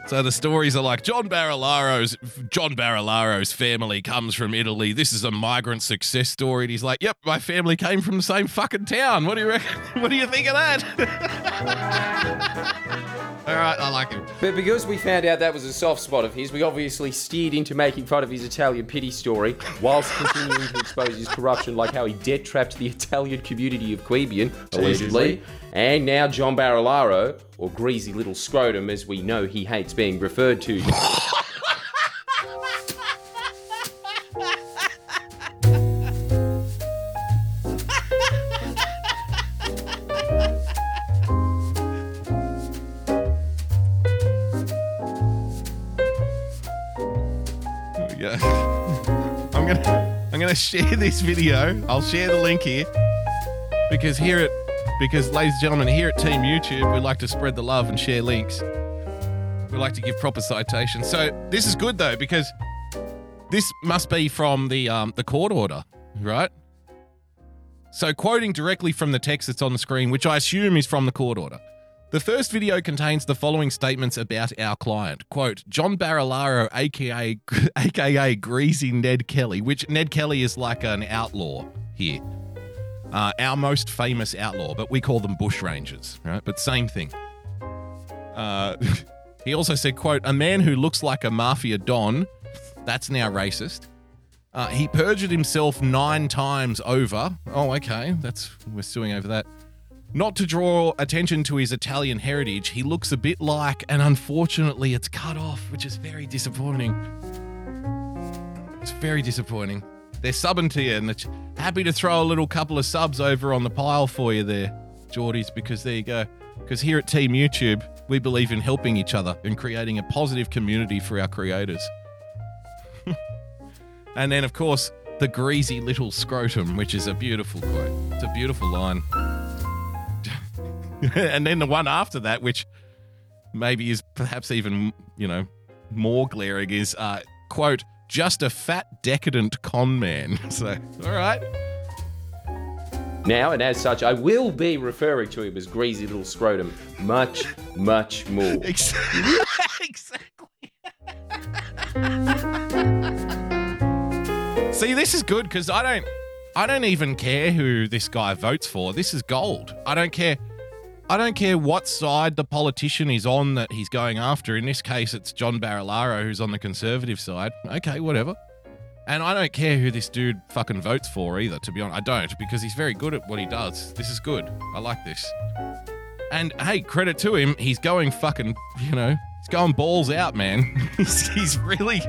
So the stories are like John Barilaro's John Barilaro's family comes from Italy. This is a migrant success story. And he's like, "Yep, my family came from the same fucking town. What do you reckon? What do you think of that?" All right, I like him. But because we found out that was a soft spot of his, we obviously steered into making fun of his Italian pity story, whilst continuing to expose his corruption, like how he debt trapped the Italian community of Queanbeyan, allegedly. And now John Barilaro, or Greasy Little Scrotum, as we know he hates being referred to. I'm gonna I'm gonna share this video. I'll share the link here because here at because ladies and gentlemen here at Team YouTube we like to spread the love and share links. We like to give proper citations. So this is good though because this must be from the um, the court order, right? So quoting directly from the text that's on the screen, which I assume is from the court order. The first video contains the following statements about our client. Quote, John Barilaro, aka aka Greasy Ned Kelly, which Ned Kelly is like an outlaw here. Uh, our most famous outlaw, but we call them bushrangers, right? But same thing. Uh, he also said, quote, a man who looks like a mafia don, that's now racist. Uh, he perjured himself nine times over. Oh, okay. That's we're suing over that. Not to draw attention to his Italian heritage, he looks a bit like, and unfortunately, it's cut off, which is very disappointing. It's very disappointing. They're subbing to you, and they're happy to throw a little couple of subs over on the pile for you there, Jordies, because there you go. Because here at Team YouTube, we believe in helping each other and creating a positive community for our creators. and then, of course, the greasy little scrotum, which is a beautiful quote. It's a beautiful line. and then the one after that, which maybe is perhaps even, you know, more glaring, is uh, quote, just a fat, decadent con man. So, all right. Now, and as such, I will be referring to him as Greasy Little Scrotum much, much more. exactly. See, this is good because I don't, I don't even care who this guy votes for. This is gold. I don't care. I don't care what side the politician is on that he's going after. In this case, it's John Barilaro who's on the conservative side. Okay, whatever. And I don't care who this dude fucking votes for either, to be honest. I don't, because he's very good at what he does. This is good. I like this. And hey, credit to him, he's going fucking, you know, he's going balls out, man. he's, really,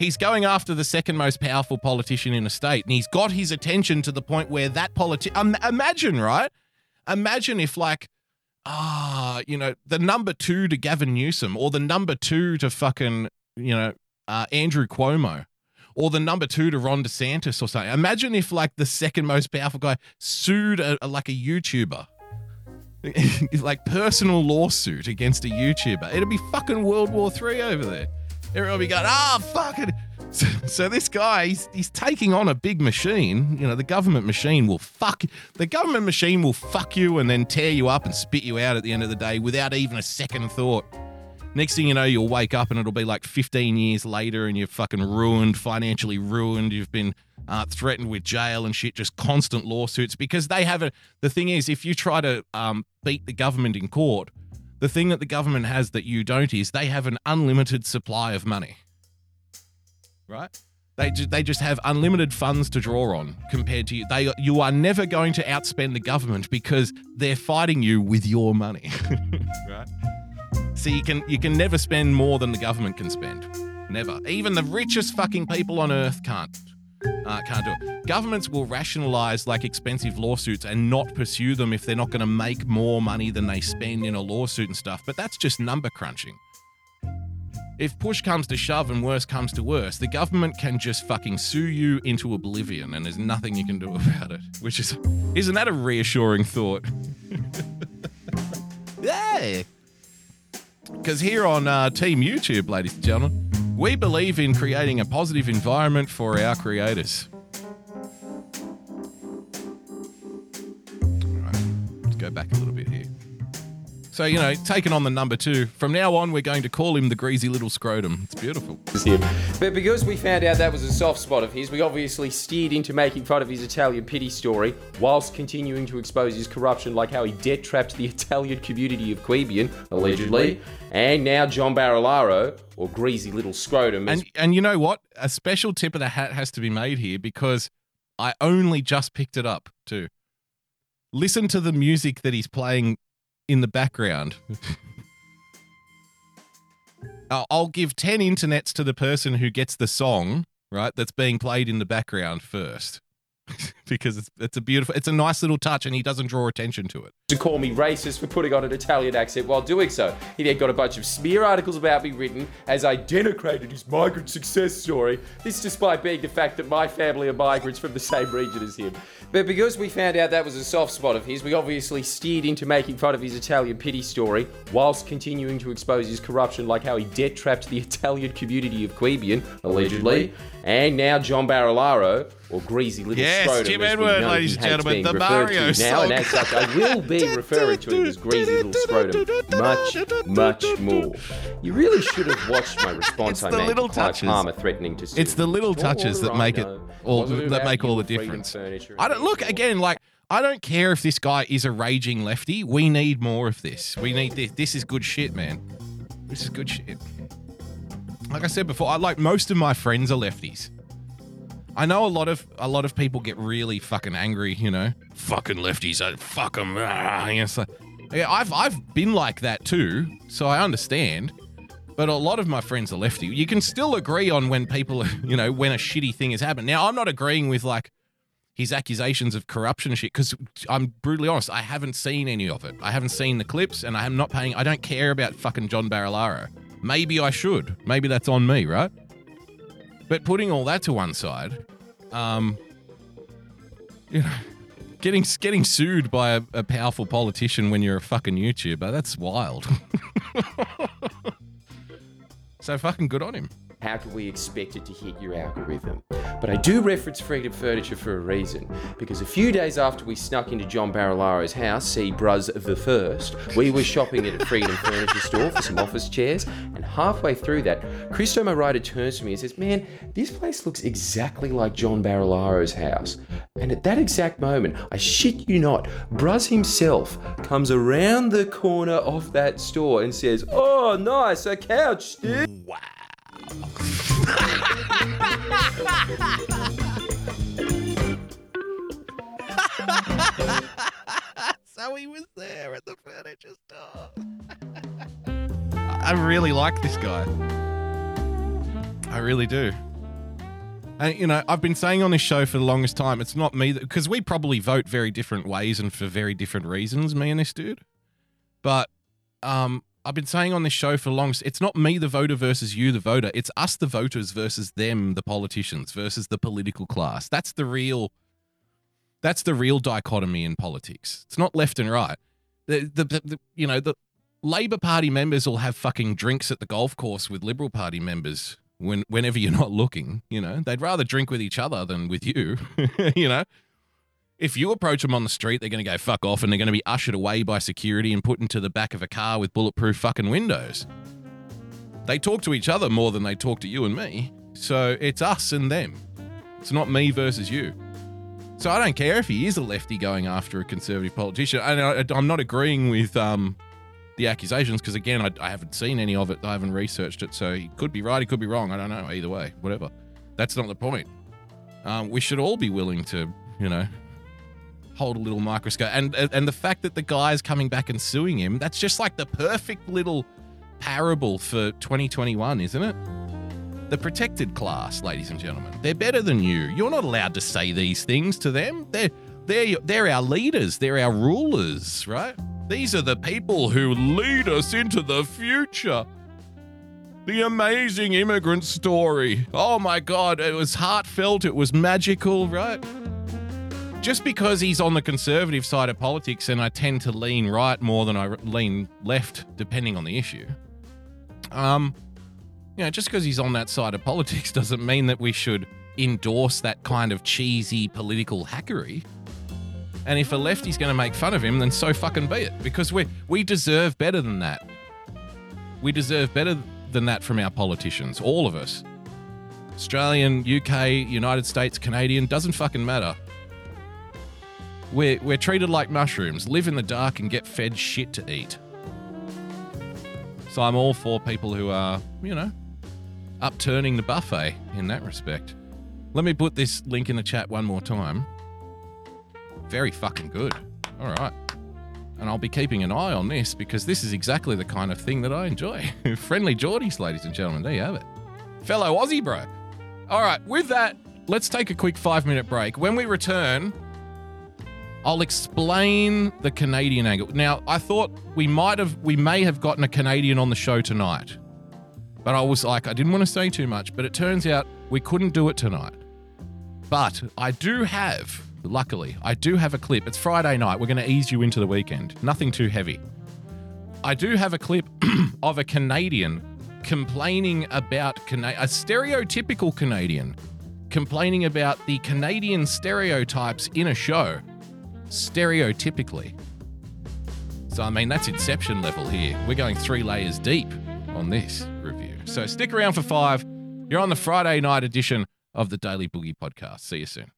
he's going after the second most powerful politician in the state. And he's got his attention to the point where that politician, imagine, right? Imagine if, like, ah, you know, the number two to Gavin Newsom or the number two to fucking, you know, uh, Andrew Cuomo or the number two to Ron DeSantis or something. Imagine if like the second most powerful guy sued a, a- like a YouTuber. like personal lawsuit against a YouTuber. It'd be fucking World War Three over there. Everyone would be going, ah, fuck it. So, so this guy, he's, he's taking on a big machine. You know, the government machine will fuck. The government machine will fuck you and then tear you up and spit you out at the end of the day without even a second thought. Next thing you know, you'll wake up and it'll be like 15 years later and you're fucking ruined, financially ruined. You've been uh, threatened with jail and shit, just constant lawsuits because they have a. The thing is, if you try to um, beat the government in court, the thing that the government has that you don't is they have an unlimited supply of money. Right? They, ju- they just have unlimited funds to draw on compared to you. They you are never going to outspend the government because they're fighting you with your money. right? So you can you can never spend more than the government can spend. Never. Even the richest fucking people on earth can't uh, can't do it. Governments will rationalize like expensive lawsuits and not pursue them if they're not going to make more money than they spend in a lawsuit and stuff. But that's just number crunching. If push comes to shove and worse comes to worse, the government can just fucking sue you into oblivion and there's nothing you can do about it. Which is, isn't that a reassuring thought? yeah. Because here on uh, Team YouTube, ladies and gentlemen, we believe in creating a positive environment for our creators. Let's go back a little bit. So, you know, taking on the number two, from now on, we're going to call him the greasy little scrotum. It's beautiful. But because we found out that was a soft spot of his, we obviously steered into making fun of his Italian pity story, whilst continuing to expose his corruption, like how he debt trapped the Italian community of Queanbeyan, allegedly, and now John Barilaro, or greasy little scrotum, is And, and you know what? A special tip of the hat has to be made here because I only just picked it up, too. Listen to the music that he's playing in the background. I'll I'll give 10 internets to the person who gets the song, right, that's being played in the background first. because it's it's a beautiful it's a nice little touch and he doesn't draw attention to it. to call me racist for putting on an Italian accent while doing so. He then got a bunch of smear articles about me written as I denigrated his migrant success story. This despite being the fact that my family are migrants from the same region as him. But because we found out that was a soft spot of his, we obviously steered into making fun of his Italian pity story, whilst continuing to expose his corruption, like how he debt trapped the Italian community of Queanbeyan, allegedly, and now John Barilaro, or greasy little Yes, scrotum, Jim Edward, ladies and gentlemen, the referred to Mario now, and as such, I will be referring to him as greasy little scrotum much, much more. You really should have watched my response I the made little to touches. Palmer threatening to sue. It's the little touches that make it all that make all the difference. I don't look again like I don't care if this guy is a raging lefty. We need more of this. We need this. This is good shit, man. This is good shit. Like I said before, I like most of my friends are lefties. I know a lot of a lot of people get really fucking angry, you know. Fucking lefties, uh, fuck them. yeah, I've I've been like that too, so I understand. But a lot of my friends are lefty. You can still agree on when people, you know, when a shitty thing has happened. Now, I'm not agreeing with like his accusations of corruption shit because I'm brutally honest. I haven't seen any of it. I haven't seen the clips, and I am not paying. I don't care about fucking John Barilaro. Maybe I should. Maybe that's on me, right? But putting all that to one side, um, you know, getting getting sued by a, a powerful politician when you're a fucking YouTuber, that's wild. so fucking good on him. How could we expect it to hit your algorithm? But I do reference Freedom Furniture for a reason, because a few days after we snuck into John Barilaro's house, see Bruz the First, we were shopping at a Freedom Furniture store for some office chairs, and halfway through that, Christo, my writer, turns to me and says, Man, this place looks exactly like John Barilaro's house. And at that exact moment, I shit you not, Bruz himself comes around the corner of that store and says, Oh, nice, a couch, dude. Wow. so he was there at the furniture store. I really like this guy. I really do. And you know, I've been saying on this show for the longest time, it's not me because we probably vote very different ways and for very different reasons, me and this dude. But um, I've been saying on this show for longest, it's not me the voter versus you the voter. It's us the voters versus them the politicians versus the political class. That's the real. That's the real dichotomy in politics. It's not left and right. The, the, the, the you know the Labor Party members will have fucking drinks at the golf course with Liberal Party members when whenever you're not looking. You know they'd rather drink with each other than with you. you know if you approach them on the street, they're going to go fuck off and they're going to be ushered away by security and put into the back of a car with bulletproof fucking windows. They talk to each other more than they talk to you and me. So it's us and them. It's not me versus you. So I don't care if he is a lefty going after a conservative politician. And I, I'm not agreeing with um, the accusations because, again, I, I haven't seen any of it. I haven't researched it. So he could be right, he could be wrong. I don't know. Either way, whatever. That's not the point. Um, we should all be willing to, you know, hold a little microscope. And and the fact that the guy's coming back and suing him, that's just like the perfect little parable for 2021, isn't it? The protected class, ladies and gentlemen. They're better than you. You're not allowed to say these things to them. They're they're they're our leaders. They're our rulers, right? These are the people who lead us into the future. The amazing immigrant story. Oh my god, it was heartfelt, it was magical, right? Just because he's on the conservative side of politics and I tend to lean right more than I lean left, depending on the issue. Um, you know, just because he's on that side of politics doesn't mean that we should endorse that kind of cheesy political hackery. And if a lefty's going to make fun of him, then so fucking be it, because we we deserve better than that. We deserve better than that from our politicians, all of us. Australian, UK, United States, Canadian, doesn't fucking matter. We're, we're treated like mushrooms, live in the dark and get fed shit to eat. So I'm all for people who are, you know, upturning the buffet in that respect. Let me put this link in the chat one more time. Very fucking good. All right. And I'll be keeping an eye on this because this is exactly the kind of thing that I enjoy. Friendly Jordies, ladies and gentlemen. There you have it. Fellow Aussie bro. All right, with that, let's take a quick five minute break. When we return, I'll explain the Canadian angle. Now, I thought we might have, we may have gotten a Canadian on the show tonight, but I was like, I didn't want to say too much. But it turns out we couldn't do it tonight. But I do have, luckily, I do have a clip. It's Friday night. We're going to ease you into the weekend. Nothing too heavy. I do have a clip of a Canadian complaining about Cana- a stereotypical Canadian complaining about the Canadian stereotypes in a show stereotypically. So, I mean, that's Inception level here. We're going three layers deep on this review. So, stick around for five. You're on the Friday night edition of the Daily Boogie podcast. See you soon.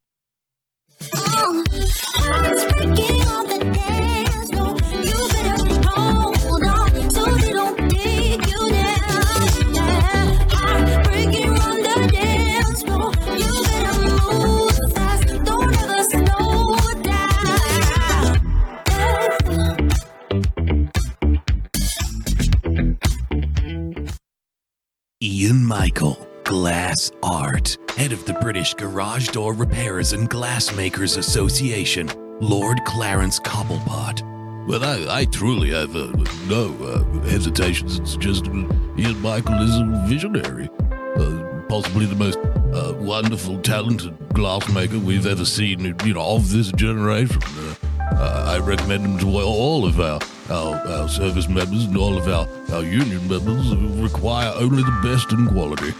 Ian Michael, Glass Art, head of the British Garage Door Repairers and Glassmakers Association, Lord Clarence Cobblepot. Well, I, I truly have uh, no uh, hesitations in suggesting Ian Michael is a visionary. Uh, possibly the most uh, wonderful, talented glassmaker we've ever seen, you know, of this generation. Uh, I recommend him to all of our, our, our service members and all of our, our union members require only the best in quality.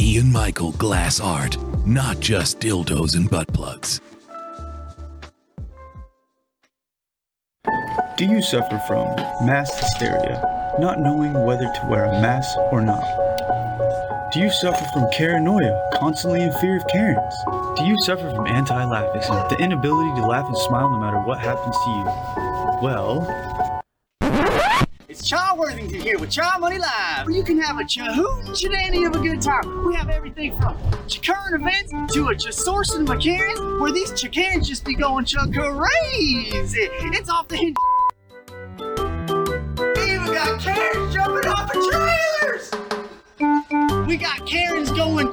Ian Michael Glass Art, not just dildos and butt plugs. Do you suffer from mass hysteria, not knowing whether to wear a mask or not? Do you suffer from paranoia, constantly in fear of Karens? Do you suffer from anti-laughism, the inability to laugh and smile no matter what happens to you? Well, It's Cha Worthington here with Cha Money Live, where you can have a chahoot shenanigan of a good time. We have everything from current events to a cha sourcing of where these Chakarens just be going cha crazy. It's off the hinge. We even got Karens jumping off of trailers. We got Karens going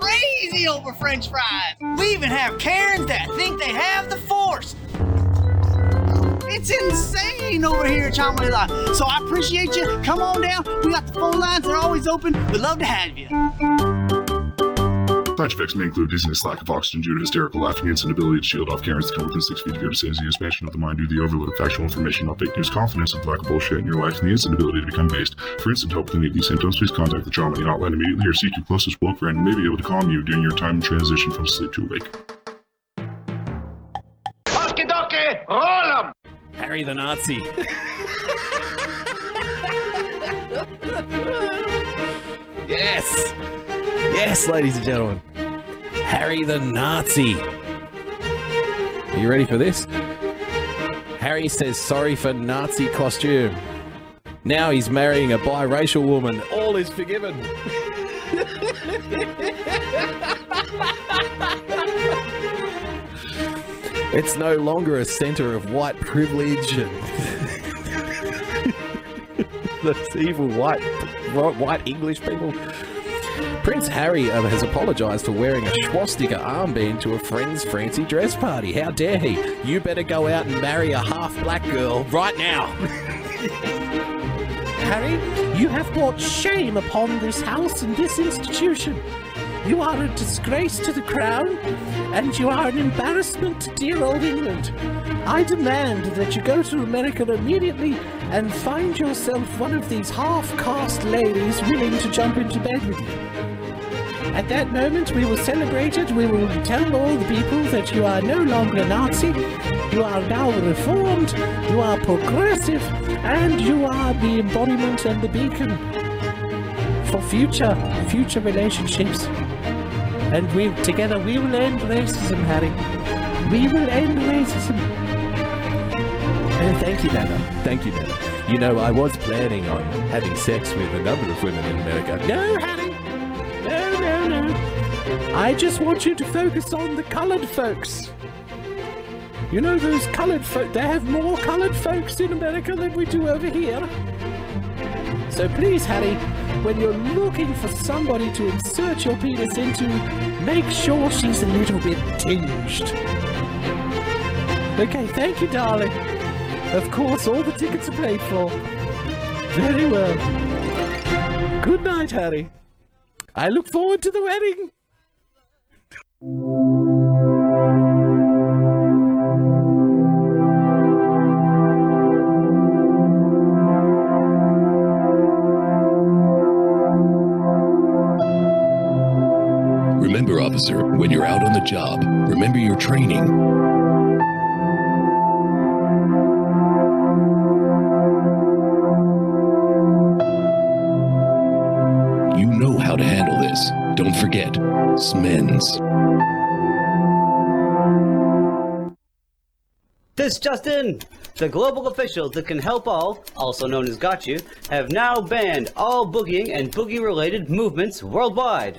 crazy over French fries. We even have Karens that think they have the force. It's insane over here at Cha Money Live. So I appreciate you. Come on down. We got the phone lines. They're always open. We'd love to have you. Side effects may include dizziness, lack of oxygen due to hysterical laughing, and inability to shield off Karens that come within six feet of your vicinity, expansion of the mind due to the overload of factual information, not fake news, confidence and lack of bullshit in your life, and the instant ability to become based. For instant help with any of these symptoms, please contact the trauma hotline immediately or seek your closest woke friend who may be able to calm you during your time of transition from sleep to awake. Okie dokie, roll 'em! Harry the Nazi. yes! Yes, ladies and gentlemen. Harry the Nazi. Are you ready for this? Harry says sorry for Nazi costume. Now he's marrying a biracial woman. All is forgiven. it's no longer a center of white privilege and those evil white white English people. Prince Harry um, has apologized for wearing a swastika armband to a friend's fancy dress party. How dare he? You better go out and marry a half black girl right now. Harry, you have brought shame upon this house and this institution. You are a disgrace to the crown, and you are an embarrassment to dear old England. I demand that you go to America immediately and find yourself one of these half-caste ladies willing to jump into bed with you. At that moment, we will celebrate it. We will tell all the people that you are no longer a Nazi. You are now reformed. You are progressive, and you are the embodiment and the beacon for future future relationships. And we together we will end racism, Harry. We will end racism. And thank you, Nana. Thank you, Nana. You know, I was planning on having sex with a number of women in America. No, Harry. No, no, no. I just want you to focus on the coloured folks. You know those coloured folk, they have more coloured folks in America than we do over here. So please, Harry, when you're looking for somebody to insert your penis into, make sure she's a little bit tinged. Okay, thank you, darling. Of course, all the tickets are paid for. Very well. Good night, Harry. I look forward to the wedding. When you're out on the job, remember your training. You know how to handle this. Don't forget, SMENS. This just in! The global officials that can help all, also known as Got You, have now banned all boogieing and boogie related movements worldwide.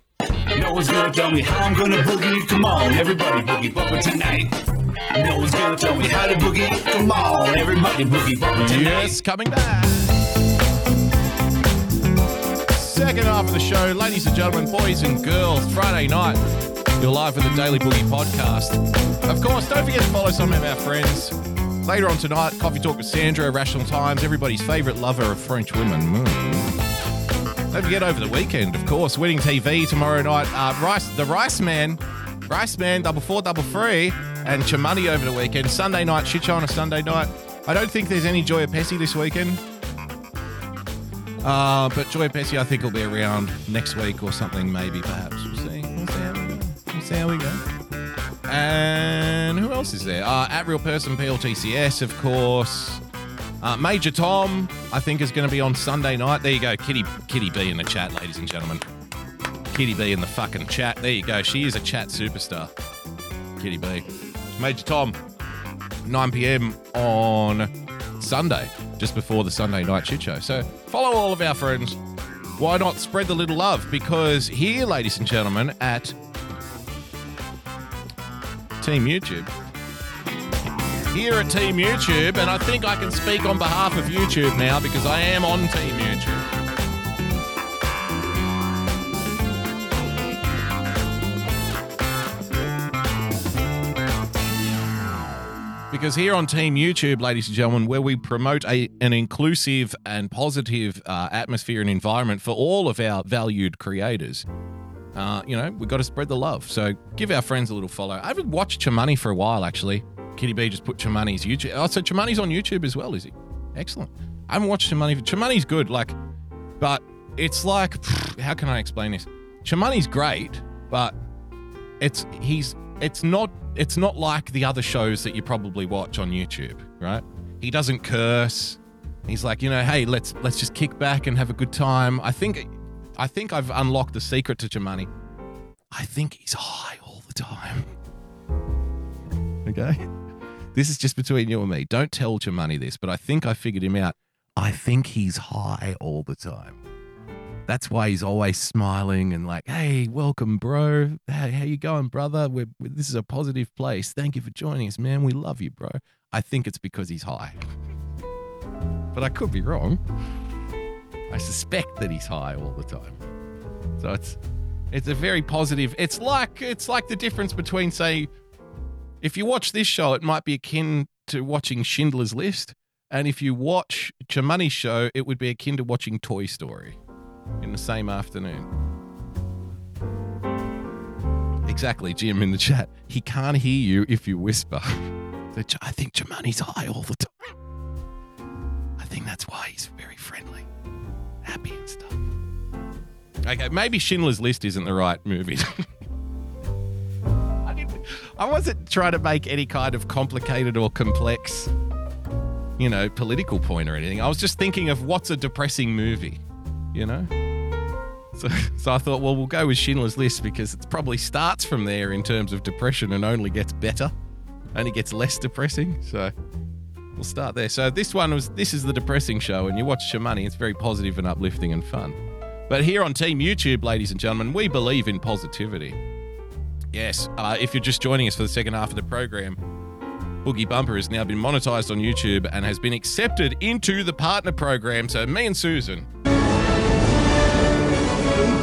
No one's gonna tell me how I'm gonna boogie. Come on, everybody, boogie bumper tonight. No one's gonna tell me how to boogie. Come on, everybody, boogie bumper tonight. Yes, coming back. Second half of the show, ladies and gentlemen, boys and girls, Friday night. You're live with the Daily Boogie podcast. Of course, don't forget to follow some of our friends. Later on tonight, Coffee Talk with Sandra, Rational Times, everybody's favourite lover of French women. Mm. Don't forget over the weekend, of course, Winning TV tomorrow night. Uh, Rice, the Rice Man, Rice Man, double four, double three, and Chimani over the weekend. Sunday night, shit show on a Sunday night. I don't think there's any Joy of Pessy this weekend. Uh, but Joy of Pessy, I think, will be around next week or something, maybe, perhaps. We'll see. We'll see how we go. We'll see how we go. And who else is there? Uh, at Real Person PLTCS, of course. Uh, Major Tom, I think, is going to be on Sunday night. There you go, Kitty Kitty B in the chat, ladies and gentlemen. Kitty B in the fucking chat. There you go. She is a chat superstar. Kitty B. Major Tom, 9 p.m. on Sunday, just before the Sunday night shit show. So follow all of our friends. Why not spread the little love? Because here, ladies and gentlemen, at Team YouTube. Here at Team YouTube, and I think I can speak on behalf of YouTube now because I am on Team YouTube. Because here on Team YouTube, ladies and gentlemen, where we promote a, an inclusive and positive uh, atmosphere and environment for all of our valued creators, uh, you know, we've got to spread the love. So give our friends a little follow. I haven't watched Cha Money for a while, actually. Kitty B just put Cha Money's YouTube. Oh, so Cha Money's on YouTube as well, is he? Excellent. I haven't watched Cha Money. Chimani's good, like, but it's like, how can I explain this? Cha Money's great, but it's he's it's not it's not like the other shows that you probably watch on YouTube, right? He doesn't curse. He's like, you know, hey, let's let's just kick back and have a good time. I think I think I've unlocked the secret to Cha Money. I think he's high all the time. Okay? This is just between you and me. Don't tell Cha Money this, but I think I figured him out. I think he's high all the time. That's why he's always smiling and like, "Hey, welcome, bro. Hey, how you going, brother? We're, this is a positive place. Thank you for joining us, man. We love you, bro." I think it's because he's high, but I could be wrong. I suspect that he's high all the time. So it's it's a very positive. It's like it's like the difference between say, if you watch this show, it might be akin to watching Schindler's List, and if you watch Cha Money's show, it would be akin to watching Toy Story in the same afternoon. Exactly, Jim in the chat. He can't hear you if you whisper. I think Cha Money's high all the time. I think that's why he's very friendly, happy and stuff. Okay, maybe Schindler's List isn't the right movie. I, wasn't trying to make any kind of complicated or complex, you know, political point or anything. I was just thinking of what's a depressing movie, you know? So, so I thought, well, we'll go with Schindler's List because it probably starts from there in terms of depression and only gets better, only gets less depressing. So we'll start there. So this one was this is the depressing show, and you watch Cha Money, it's very positive and uplifting and fun. But here on Team YouTube, ladies and gentlemen, we believe in positivity. Yes, uh, if you're just joining us for the second half of the program, Boogie Bumper has now been monetized on YouTube and has been accepted into the partner program. So me and Susan He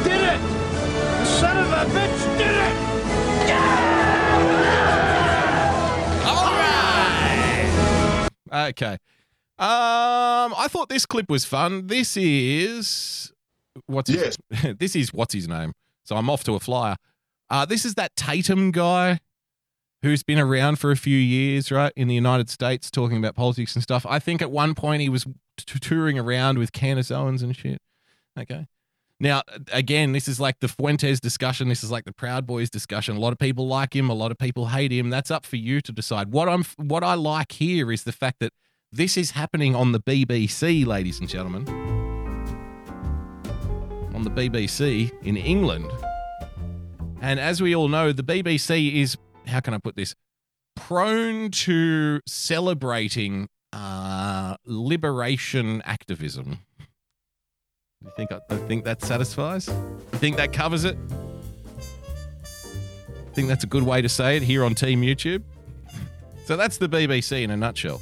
did it! The son of a bitch did it! Yeah! Alright. Okay. Um, I thought this clip was fun. This is what's his, this is what's his name. So I'm off to a flyer. Uh, this is that Tatum guy who's been around for a few years, right, in the United States, talking about politics and stuff. I think at one point he was t- touring around with Candace Owens and shit. Okay. Now, again, this is like the Fuentes discussion. This is like the Proud Boys discussion. A lot of people like him. A lot of people hate him. That's up for you to decide. What I'm, what I like here is the fact that this is happening on the BBC, ladies and gentlemen. On the BBC in England. And as we all know, the BBC is, how can I put this, prone to celebrating uh, liberation activism. You think I, I think that satisfies? You think that covers it? I Think that's a good way to say it here on Team YouTube? So that's the BBC in a nutshell.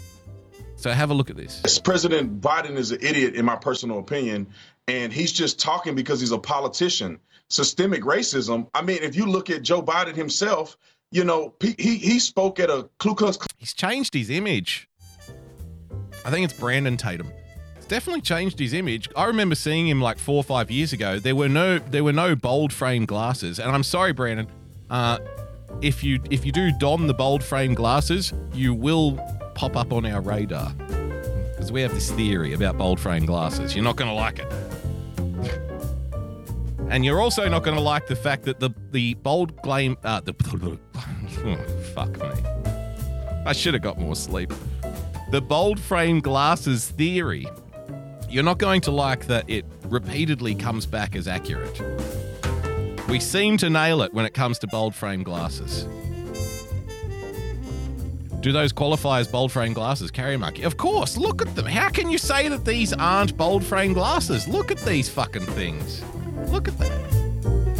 So have a look at this. President Biden is an idiot, in my personal opinion, and he's just talking because he's a politician. Systemic racism. I mean, if you look at Joe Biden himself, you know, he he, spoke at a Ku Klux He's changed his image. I think it's Brandon Tatum. It's definitely changed his image. I remember seeing him like four or five years ago. There were no there were no bold frame glasses, and I'm sorry, Brandon. Uh, if you if you do don the bold frame glasses, you will pop up on our radar because we have this theory about bold frame glasses. You're not going to like it. And you're also not going to like the fact that the the bold flame uh, the fuck me. I should have got more sleep. The bold frame glasses theory. You're not going to like that it repeatedly comes back as accurate. We seem to nail it when it comes to bold frame glasses. Do those qualify as bold frame glasses, Carrier Monkey? Of course, look at them. How can you say that these aren't bold frame glasses? Look at these fucking things. Look at that.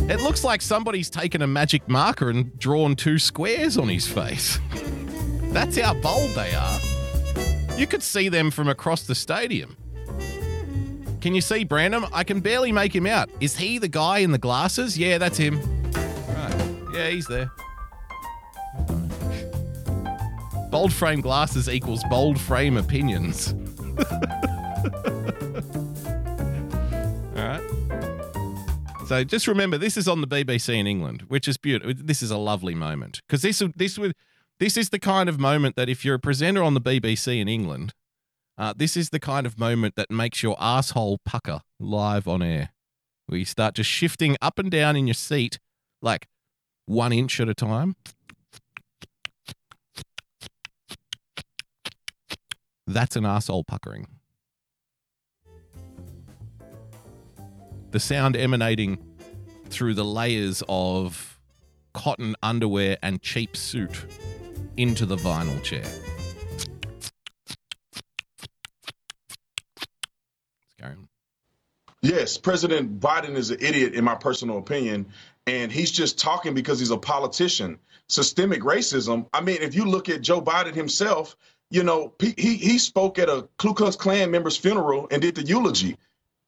It looks like somebody's taken a magic marker and drawn two squares on his face. That's how bold they are. You could see them from across the stadium. Can you see Brandon? I can barely make him out. Is he the guy in the glasses? Yeah, that's him. Right. Yeah, he's there. Bold frame glasses equals bold frame opinions. So just remember, this is on the BBC in England, which is beautiful. This is a lovely moment because this this would this is the kind of moment that if you're a presenter on the BBC in England, uh, this is the kind of moment that makes your asshole pucker live on air, where you start just shifting up and down in your seat like one inch at a time. That's an asshole puckering. The sound emanating through the layers of cotton underwear and cheap suit into the vinyl chair. Yes, President Biden is an idiot, in my personal opinion, and he's just talking because he's a politician. Systemic racism. I mean, if you look at Joe Biden himself, you know, he he, he spoke at a Ku Klux Klan member's funeral and did the eulogy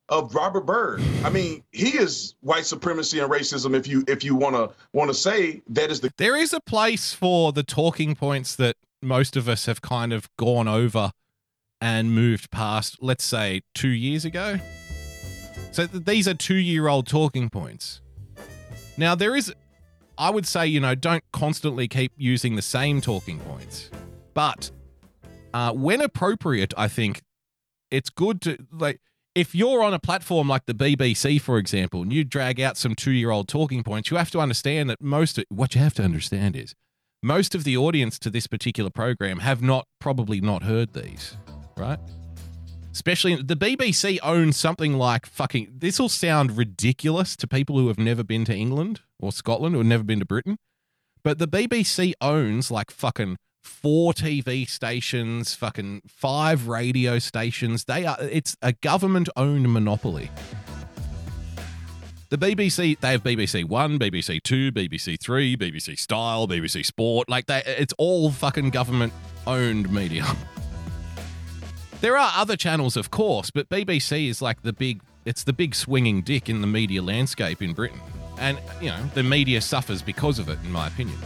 of Robert Byrd. I mean, he is white supremacy and racism. If you if you want to want to say that is the There is a place for the talking points that most of us have kind of gone over and moved past, let's say, two years ago. So th- these are two year old talking points. Now, there is, I would say, you know, don't constantly keep using the same talking points. But uh, when appropriate, I think it's good to, like, if you're on a platform like the BBC, for example, and you drag out some two year old talking points, you have to understand that most of what you have to understand is most of the audience to this particular program have not, probably not heard these, right? Especially the BBC owns something like fucking. This will sound ridiculous to people who have never been to England or Scotland or never been to Britain, but the BBC owns like fucking four TV stations, fucking five radio stations. They are. It's a government-owned monopoly. The BBC, they have BBC One, BBC Two, BBC Three, BBC Style, BBC Sport. Like they, it's all fucking government-owned media. There are other channels, of course, but BBC is like the big it's the big swinging dick in the media landscape in Britain. And, you know, the media suffers because of it, in my opinion.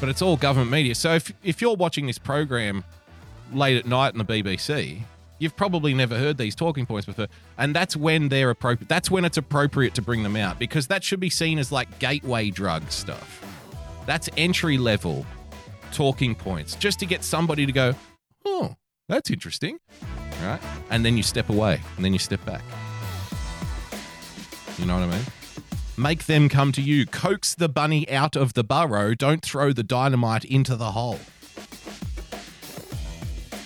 But it's all government media. So if, if you're watching this program late at night on the BBC, you've probably never heard these talking points before. And that's when they're appropriate. That's when it's appropriate to bring them out because that should be seen as like gateway drug stuff. That's entry level talking points just to get somebody to go, oh, that's interesting. Right? And then you step away and then you step back. You know what I mean? Make them come to you. Coax the bunny out of the burrow. Don't throw the dynamite into the hole.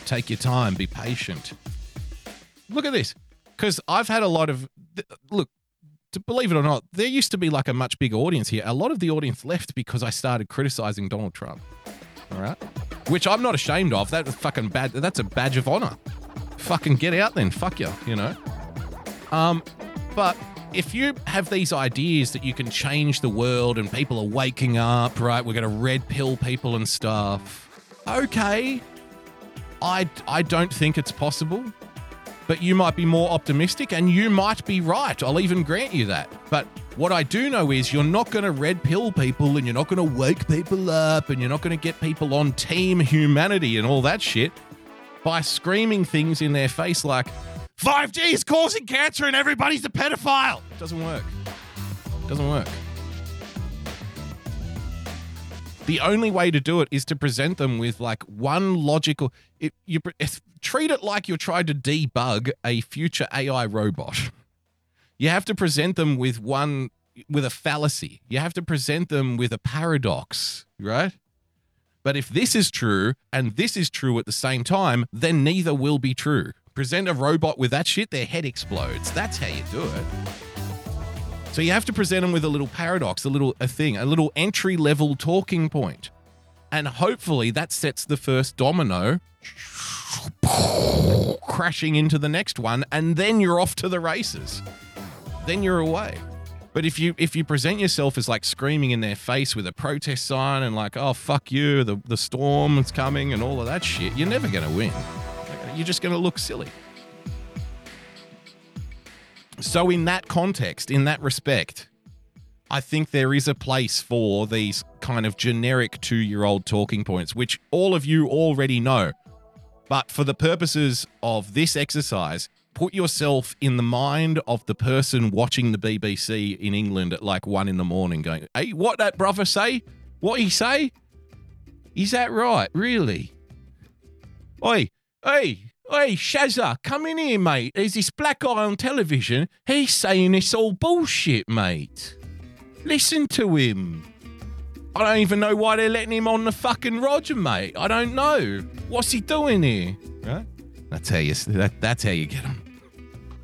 Take your time. Be patient. Look at this. Because I've had a lot of. Look, to believe it or not, there used to be like a much bigger audience here. A lot of the audience left because I started criticizing Donald Trump. All right? Which I'm not ashamed of. That's fucking bad. That's a badge of honor. Fucking get out then. Fuck you, you know? Um, but if you have these ideas that you can change the world and people are waking up, right? We're going to red pill people and stuff. Okay. I I don't think it's possible. But you might be more optimistic and you might be right. I'll even grant you that. But what I do know is you're not going to red pill people and you're not going to wake people up and you're not going to get people on team humanity and all that shit by screaming things in their face like 5G is causing cancer and everybody's a pedophile. Doesn't work. Doesn't work. The only way to do it is to present them with like one logical. It, you it's- treat it like you're trying to debug a future AI robot. You have to present them with one with a fallacy. You have to present them with a paradox, right? But if this is true and this is true at the same time, then neither will be true. Present a robot with that shit, their head explodes. That's how you do it. So you have to present them with a little paradox, a little a thing, a little entry level talking point. And hopefully that sets the first domino crashing into the next one and then you're off to the races. Then you're away. But if you if you present yourself as like screaming in their face with a protest sign and like, oh fuck you, the the storm is coming and all of that shit, you're never gonna win. You're just gonna look silly. So in that context, in that respect, I think there is a place for these kind of generic two year old talking points, which all of you already know. But for the purposes of this exercise, put yourself in the mind of the person watching the BBC in England at like one in the morning going, Hey, what that brother say? What he say? Is that right? Really? Oi, hey, hey, Shazza, come in here, mate. There's this black guy on television. He's saying it's all bullshit, mate. Listen to him. I don't even know why they're letting him on the fucking Roger, mate. I don't know. What's he doing here? Right? That's how you. That, that's how you get him.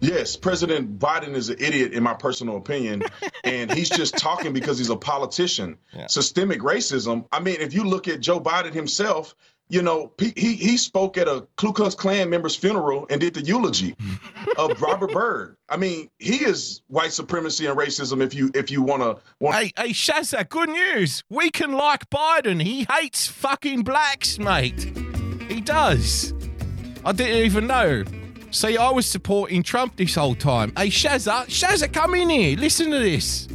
Yes, President Biden is an idiot, in my personal opinion, and he's just talking because he's a politician. Systemic racism. I mean, if you look at Joe Biden himself, you know, he he he spoke at a Ku Klux Klan member's funeral and did the eulogy of Robert Byrd. I mean, he is white supremacy and racism. If you if you want to, want Hey, hey, Shazza, good news. We can like Biden. He hates fucking blacks, mate. He does. I didn't even know. See, I was supporting Trump this whole time. Hey, Shazza, Shazza, come in here. Listen to this.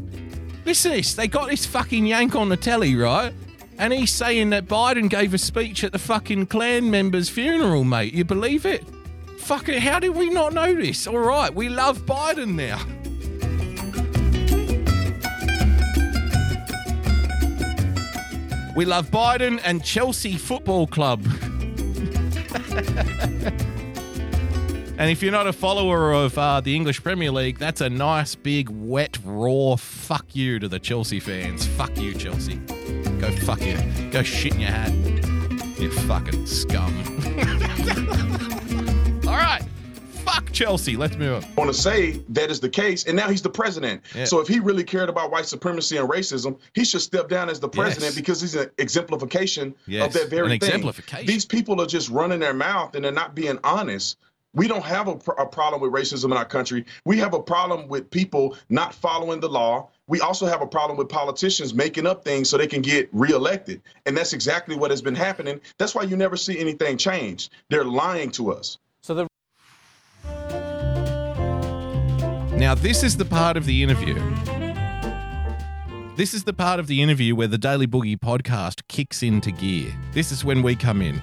Listen to this. They got this fucking yank on the telly, right? And he's saying that Biden gave a speech at the fucking Klan member's funeral, mate. You believe it? Fuck it, how did we not know this? All right, we love Biden now. We love Biden and Chelsea Football Club. and if you're not a follower of uh, the English Premier League, that's a nice, big, wet, raw fuck you to the Chelsea fans. Fuck you, Chelsea. Go fuck you. Go shit in your hat. You fucking scum. All right. Fuck Chelsea. Let's move on. I want to say that is the case, and now he's the president. Yeah. So if he really cared about white supremacy and racism, he should step down as the president Yes. because he's an exemplification Yes, of that very an thing. exemplification. These people are just running their mouth and they're not being honest. We don't have a, pr- a problem with racism in our country. We have a problem with people not following the law. We also have a problem with politicians making up things so they can get reelected. And that's exactly what has been happening. That's why you never see anything change. They're lying to us. So the Now, this is the part of the interview. This is the part of the interview where the Daily Boogie podcast kicks into gear. This is when we come in.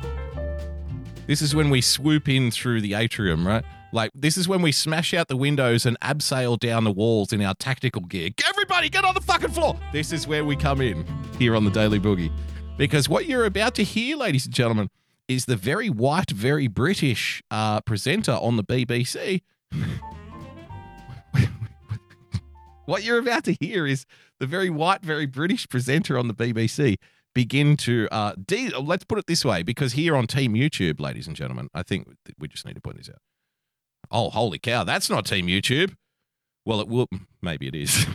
This is when we swoop in through the atrium, right? Like, this is when we smash out the windows and abseil down the walls in our tactical gear. Everybody, get on the fucking floor! This is where we come in here on the Daily Boogie. Because what you're about to hear, ladies and gentlemen, is the very white, very British uh, presenter on the BBC what you're about to hear is the very white, very British presenter on the BBC begin to uh, de- let's put it this way, because here on Team YouTube, ladies and gentlemen, I think we just need to point this out. Oh, holy cow, that's not Team YouTube. Well, it will. Maybe it is.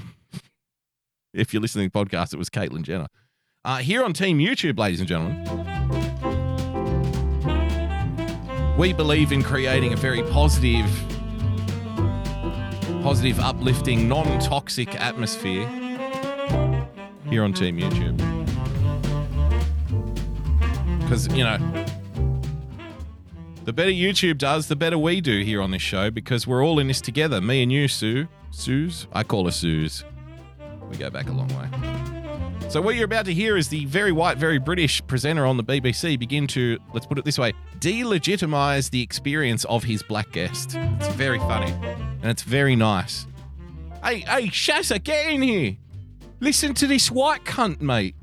if you're listening to the podcast, it was Caitlyn Jenner. Uh, here on Team YouTube, ladies and gentlemen, we believe in creating a very positive positive, uplifting, non toxic atmosphere here on Team YouTube. Because, you know, The better YouTube does, the better we do here on this show because we're all in this together. Me and you, Sue. Suze? I call her Suze. We go back a long way. So, what you're about to hear is the very white, very British presenter on the BBC begin to, let's put it this way, delegitimize the experience of his black guest. It's very funny and it's very nice. Hey, hey, Shazza, get in here. Listen to this white cunt, mate.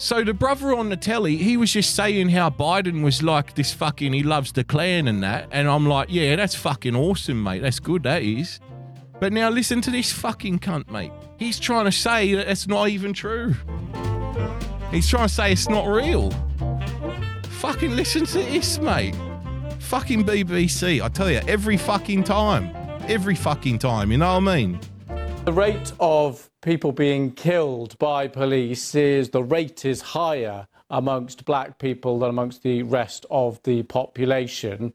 So the brother on the telly, he was just saying how Biden was like this fucking, he loves the Klan and that. And I'm like, yeah, that's fucking awesome, mate. That's good, that is. But now listen to this fucking cunt, mate. He's trying to say that it's not even true. He's trying to say it's not real. Fucking listen to this, mate. Fucking BBC. I tell you, every fucking time. Every fucking time, you know what I mean? The rate of people being killed by police is the rate is higher amongst black people than amongst the rest of the population.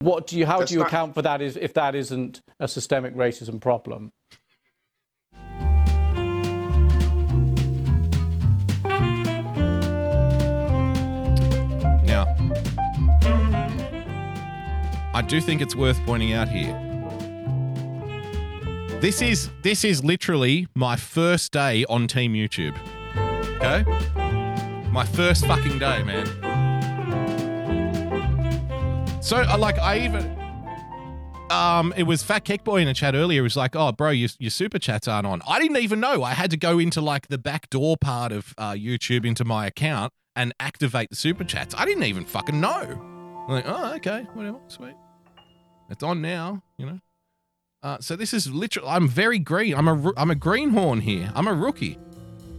What do you how That's do you not- account for that is if that isn't a systemic racism problem? Now, I do think it's worth pointing out here. This is this is literally my first day on Team YouTube. Okay? My first fucking day, man. So, uh, like, I even um, it was Fat Keck Boy in a chat earlier. He was like, "Oh, bro, your, your super chats aren't on." I didn't even know. I had to go into like the back door part of uh, YouTube into my account and activate the super chats. I didn't even fucking know. I'm like, oh, okay, whatever, sweet. It's on now, you know. Uh, so this is literally. I'm very green. I'm a I'm a greenhorn here. I'm a rookie.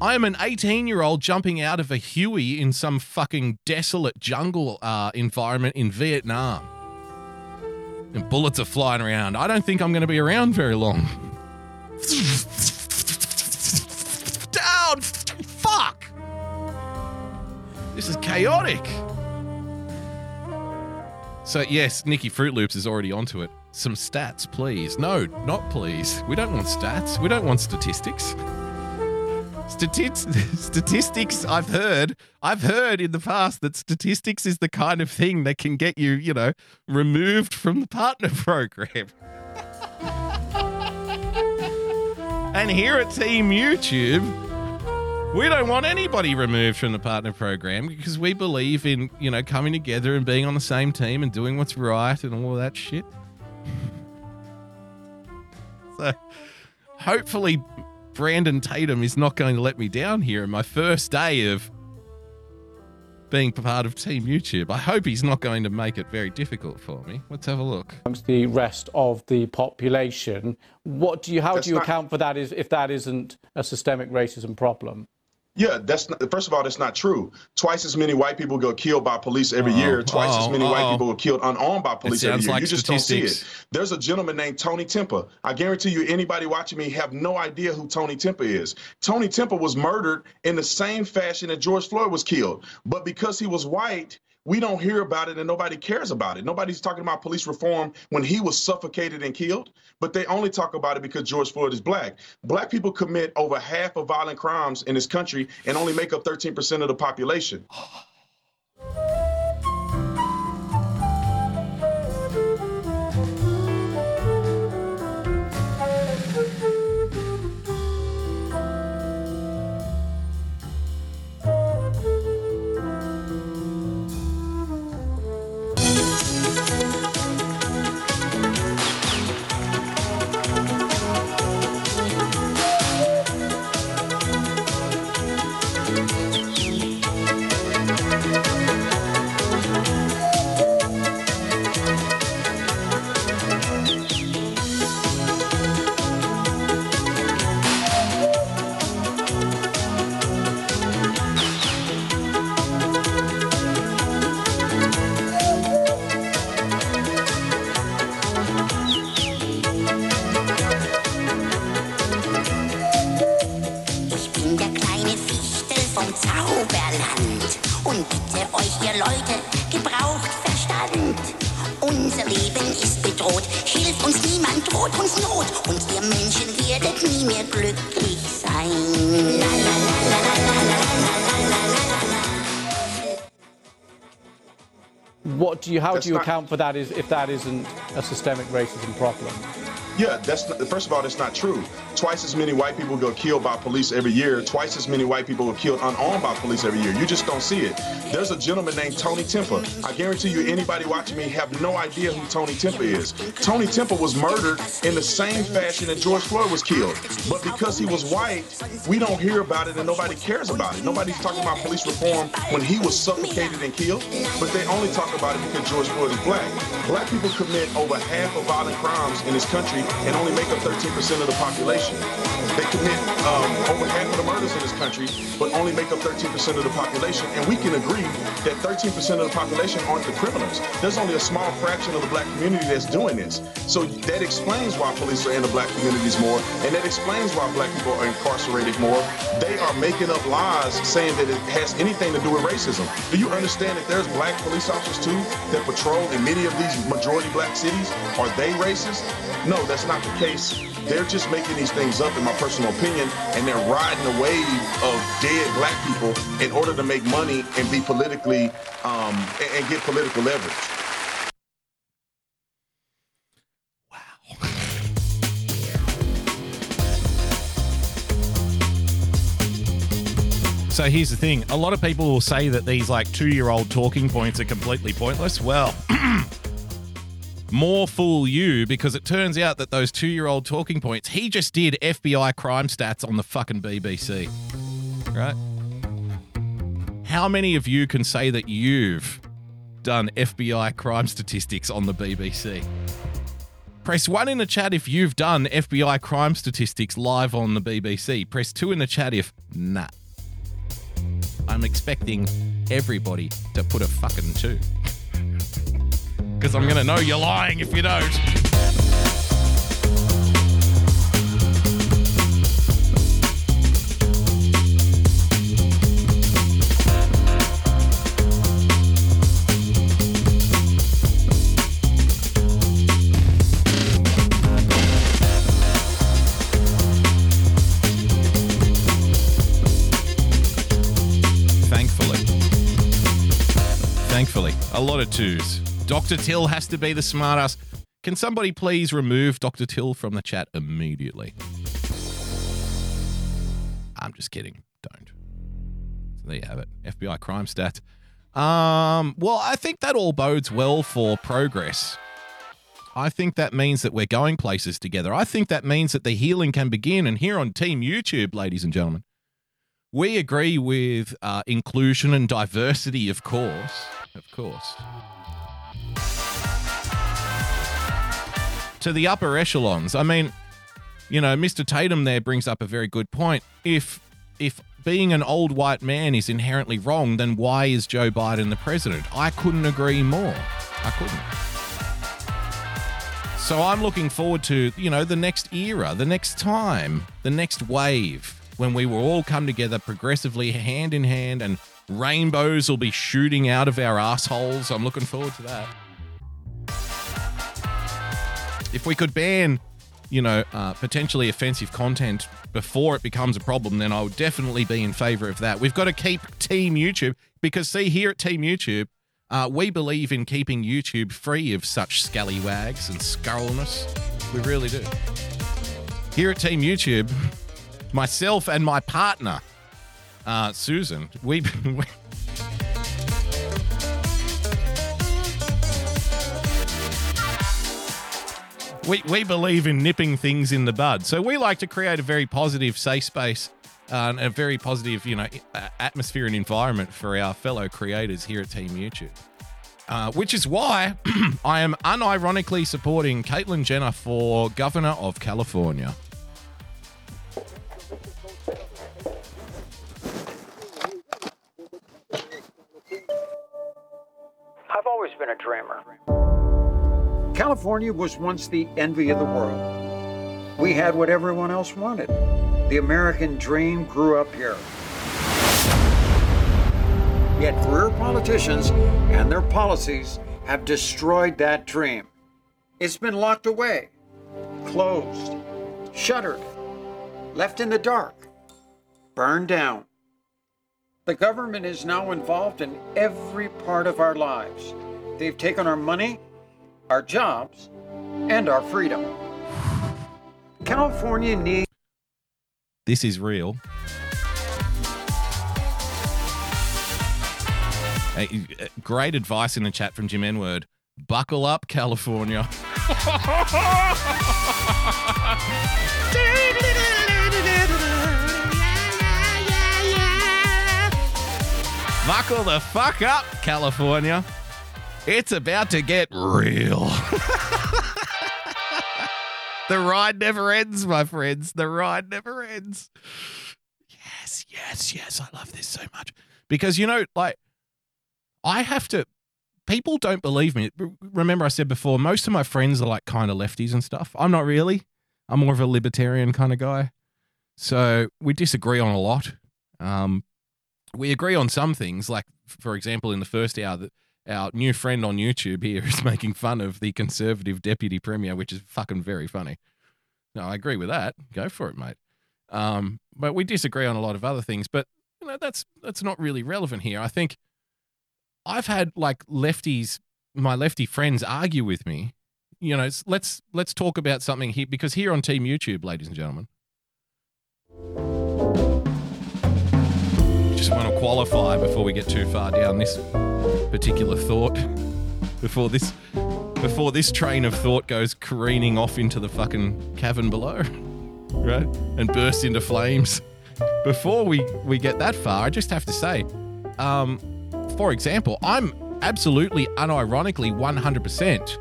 I am an 18 year old jumping out of a Huey in some fucking desolate jungle uh, environment in Vietnam. And bullets are flying around. I don't think I'm going to be around very long. Down! Fuck! This is chaotic. So, yes, Nikki Fruit Loops is already onto it. Some stats, please. No, not please. We don't want stats. We don't want statistics. Statis- statistics, I've heard, I've heard in the past that statistics is the kind of thing that can get you, you know, removed from the partner program. and here at Team YouTube, we don't want anybody removed from the partner program because we believe in, you know, coming together and being on the same team and doing what's right and all that shit. So hopefully Brandon Tatum is not going to let me down here in my first day of being part of Team YouTube. I hope he's not going to make it very difficult for me. Let's have a look. amongst the rest of the population. What do you how That's do you not- account for that is if that isn't a systemic racism problem? Yeah, that's not, first of all, that's not true. Twice as many white people get killed by police every Uh-oh. year. Twice as Uh-oh. many white Uh-oh. people get killed unarmed by police every year. like you just don't see it. There's a gentleman named Tony Timpa. I guarantee you, anybody watching me have no idea who Tony Timpa is. Tony Timpa was murdered in the same fashion that George Floyd was killed, but because he was white. We don't hear about it and nobody cares about it. Nobody's talking about police reform when he was suffocated and killed, but they only talk about it because George Floyd is black. Black people commit over half of violent crimes in this country and only make up 13% of the population. glücklich sein. La, la, la, la, la, la, la, la, la, la, la, la. what do you? How That's do you not- account for that? Is if that isn't a systemic racism problem? Yeah, that's not, first of all, that's not true. Twice as many white people go killed by police every year. Twice as many white people are killed unarmed by police every year. You just don't see it. There's a gentleman named Tony Timpa. I guarantee you, anybody watching me have no idea who Tony Timpa is. Tony Timpa was murdered in the same fashion that George Floyd was killed. But because he was white, we don't hear about it and nobody cares about it. Nobody's talking about police reform when he was suffocated and killed, but they only talk about it because George Floyd is black. Black people commit over half of violent crimes in this country and only make up 13% of the population. They commit um, over half of the murders in this country, but only make up 13% of the population. And we can agree that 13% of the population aren't the criminals. There's only a small fraction of the black community that's doing this. So that explains why police are in the black communities more, and that explains why black people are incarcerated more. They are making up lies saying that it has anything to do with racism. Do you understand that there's black police officers too that patrol in many of these majority black cities? Are they racist? No, that's not the case. They're just making these things up, in my personal opinion, and they're riding the wave of dead black people in order to make money and be politically um, and, and get political leverage. Wow. So here's the thing: a lot of people will say that these like two-year-old talking points are completely pointless. Well, more fool you because it turns out that those two-year-old talking points, he just did FBI crime stats on the fucking BBC, right? How many of you can say that you've done FBI crime statistics on the BBC? Press 1 in the chat if you've done FBI crime statistics live on the BBC. Press 2 in the chat if nah. I'm expecting everybody to put a fucking 2. Because I'm going to know you're lying if you don't. Thankfully. Thankfully. A lot of twos. Dr. Till has to be the smartass. Can somebody please remove Dr. Till from the chat immediately? I'm just kidding. Don't. So there you have it. FBI crime stats. Um, well, I think that all bodes well for progress. I think that means that we're going places together. I think that means that the healing can begin. And here on Team YouTube, ladies and gentlemen, we agree with uh, inclusion and diversity, of course. Of course. To the upper echelons. I mean, you know, Mr. Tatum there brings up a very good point. If if being an old white man is inherently wrong, then why is Joe Biden the president? I couldn't agree more. I couldn't. So I'm looking forward to, you know, the next era, the next time, the next wave when we will all come together progressively hand in hand and rainbows will be shooting out of our assholes. I'm looking forward to that. If we could ban, you know, uh, potentially offensive content before it becomes a problem, then I would definitely be in favor of that. We've got to keep Team YouTube because, see, here at Team YouTube, uh, we believe in keeping YouTube free of such scallywags and scurrilness. We really do. Here at Team YouTube, myself and my partner, uh, Susan, we. We we, believe in nipping things in the bud. So we like to create a very positive, safe space uh, and a very positive, you know, atmosphere and environment for our fellow creators here at Team YouTube. Uh, which is why I am unironically supporting Caitlyn Jenner for governor of California. I've always been a dreamer. California was once the envy of the world. We had what everyone else wanted. The American dream grew up here. Yet career politicians and their policies have destroyed that dream. It's been locked away, closed, shuttered, left in the dark, burned down. The government is now involved in every part of our lives They've taken our money, our jobs, and our freedom. California needs. This is real. Hey, uh, great advice in the chat from Jim N-word. Buckle up, California. Buckle the fuck up, California. It's about to get real. the ride never ends, my friends. The ride never ends. Yes, yes, yes. I love this so much. Because, you know, like, I have to. People don't believe me. Remember, I said before, most of my friends are like kind of lefties and stuff. I'm not really. I'm more of a libertarian kind of guy. So we disagree on a lot. Um, we agree on some things, like, for example, in the first hour, that our new friend on YouTube here is making fun of the conservative deputy premier, which is fucking very funny. No, I agree with that. Go for it, mate. Um, but we disagree on a lot of other things. But you know, that's that's not really relevant here. I think I've had like lefties, my lefty friends argue with me. You know, let's let's talk about something here because here on Team YouTube, ladies and gentlemen, just want to qualify before we get too far down this particular thought. Before this, before this train of thought goes careening off into the fucking cavern below, right, and bursts into flames. Before we we get that far, I just have to say, um, for example, I'm absolutely unironically 100%.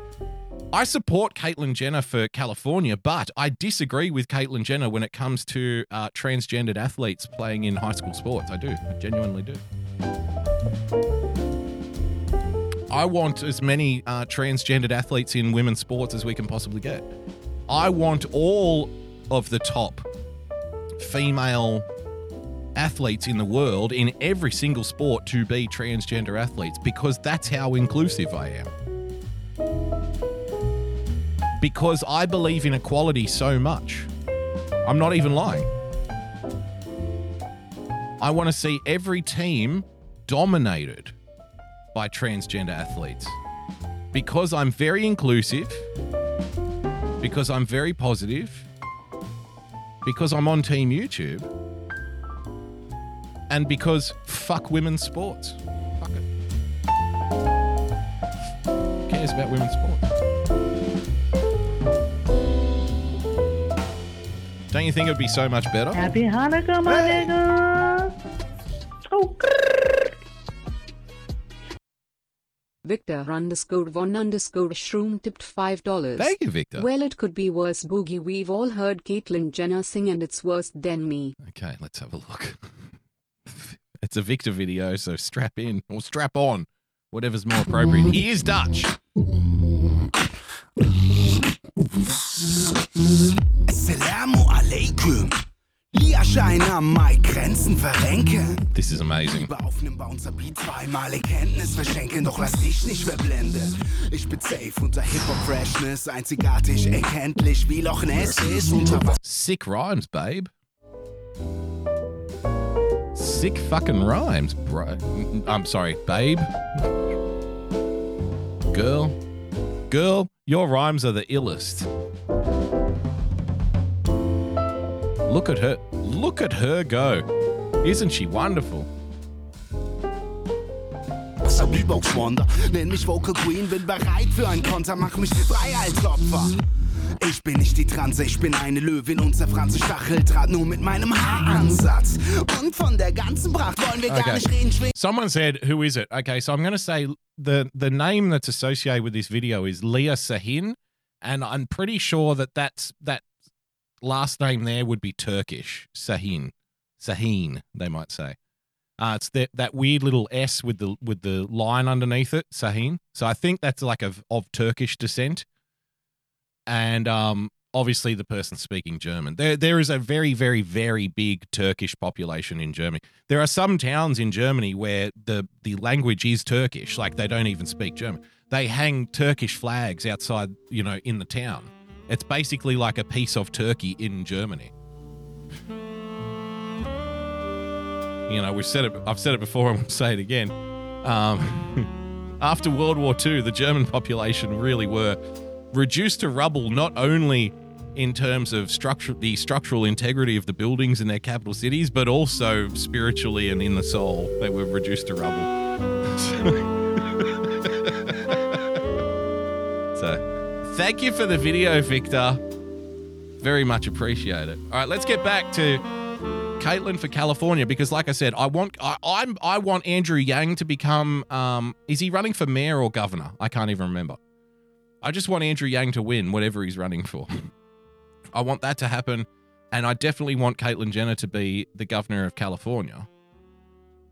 I support Caitlyn Jenner for California, but I disagree with Caitlyn Jenner when it comes to uh, transgendered athletes playing in high school sports. I do. I genuinely do. I want as many uh, transgendered athletes in women's sports as we can possibly get. I want all of the top female athletes in the world in every single sport to be transgender athletes because that's how inclusive I am. Because I believe in equality so much. I'm not even lying. I want to see every team dominated by transgender athletes because I'm very inclusive, because I'm very positive, because I'm on Team YouTube, and because fuck women's sports. Fuck it. Who cares about women's sports? Don't you think it would be so much better? Happy Hanukkah, my nigga. Oh, Victor underscore one underscore shroom tipped five dollars. Thank you, Victor. Well, it could be worse, Boogie. We've all heard Caitlyn Jenner sing, and it's worse than me. Okay, let's have a look. It's a Victor video, so strap in or strap on, whatever's more appropriate. He is Dutch. Assalamu alaikum. Liaschein am Mai, Grenzen verrenken. This is amazing. Lieber auf nem Bouncer Beat zweimal Erkenntnis verschenken, doch lass dich nicht verblenden. Ich bin safe unter Hip-Hop-Freshness, einzigartig erkenntlich wie Loch Ness ist unter. Sick rhymes, babe. Sick fucking rhymes, bro. I'm sorry, babe. Girl. Girl, your rhymes are the illest. Look at her. Look at her go. Isn't she wonderful? Wonder. Nenn mich Vocal Queen, bin bereit für ein Konter, mach mich frei als Opfer. Ich bin nicht die Transe, ich bin eine Löwin und zerfranse Stacheldraht nur mit meinem Haaransatz. Und von der ganzen Pracht wollen wir gar nicht reden. Someone said, "Who is it?" Okay, so I'm going to say the the name that's associated with this video is Leah Sahin, and I'm pretty sure that that's that last name there would be Turkish. Sahin, Sahin, they might say. Uh, it's that that weird little S with the with the line underneath it, Sahin. So I think that's like of of Turkish descent, and um, obviously the person speaking German. There there is a very very very big Turkish population in Germany. There are some towns in Germany where the the language is Turkish, like they don't even speak German. They hang Turkish flags outside, you know, in the town. It's basically like a piece of Turkey in Germany. You know, we've said it. I've said it before, and we'll say it again. Um, after World War II, the German population really were reduced to rubble not only in terms of structure, the structural integrity of the buildings in their capital cities, but also spiritually and in the soul. They were reduced to rubble. so, thank you for the video, Victor. Very much appreciate it. All right, let's get back to Caitlyn for California because, like I said, I want I, I'm I want Andrew Yang to become. Um, is he running for mayor or governor? I can't even remember. I just want Andrew Yang to win whatever he's running for. I want that to happen, and I definitely want Caitlyn Jenner to be the governor of California.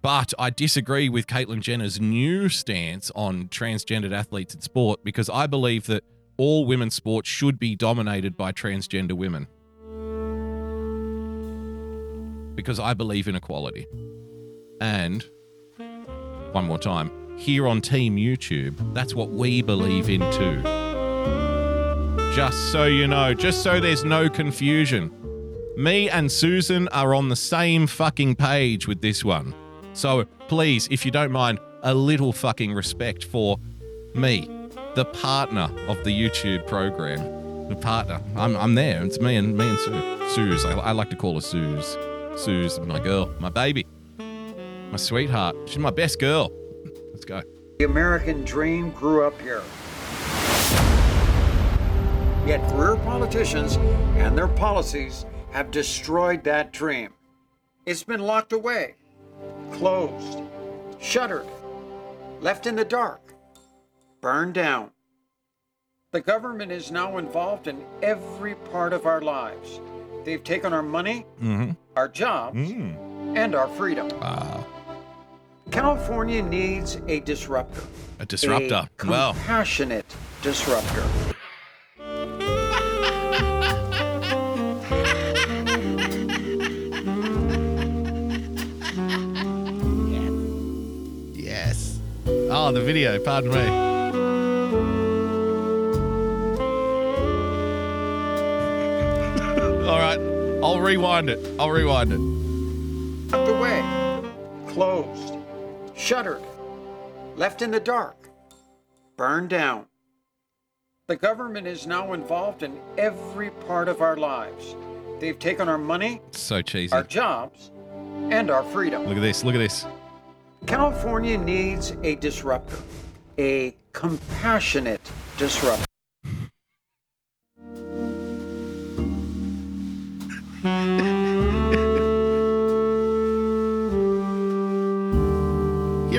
But I disagree with Caitlyn Jenner's new stance on transgendered athletes in sport because I believe that all women's sports should be dominated by transgender women. Because I believe in equality. And, one more time, here on Team YouTube, that's what we believe in too. Just so you know, just so there's no confusion. Me and Susan are on the same fucking page with this one. So please, if you don't mind, a little fucking respect for me, the partner of the YouTube program. The partner. I'm, I'm there. It's me and me and Sue. Suze. I, I like to call her Suze. Suze, my girl, my baby, my sweetheart. She's my best girl. Let's go. The American dream grew up here. Yet career politicians and their policies have destroyed that dream. It's been locked away, closed, shuttered, left in the dark, burned down. The government is now involved in every part of our lives. They've taken our money, Mm-hmm. our jobs, and our freedom. California needs a disruptor. A disruptor. Well. A Wow. compassionate disruptor. Yes. Oh, the video. Pardon me. All right. I'll rewind it. I'll rewind it. Locked away, closed, shuttered, left in the dark, burned down. The government is now involved in every part of our lives. They've taken our money, So cheesy. our jobs, and our freedom. Look at this. Look at this. California needs a disruptor, a compassionate disruptor.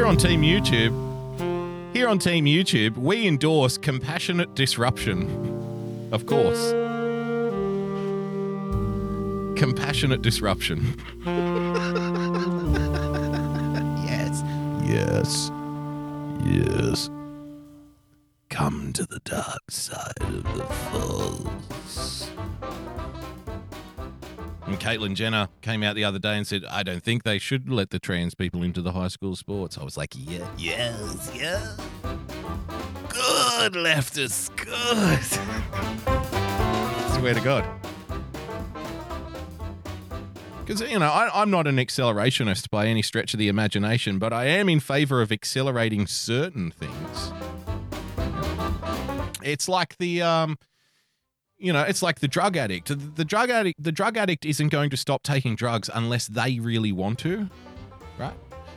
Here on Team YouTube, here on Team YouTube, we endorse compassionate disruption. Of course. Compassionate disruption. yes. Yes. Yes. Come to the dark side of the force. And Caitlyn Jenner came out the other day and said, I don't think they should let the trans people into the high school sports. I was like, yeah, yes, yeah. Good, leftists, good. Swear to God. Because, you know, I, I'm not an accelerationist by any stretch of the imagination, but I am in favor of accelerating certain things. It's like the, um, you know, it's like the drug addict. The, the drug addict, the drug addict isn't going to stop taking drugs unless they really want to, right?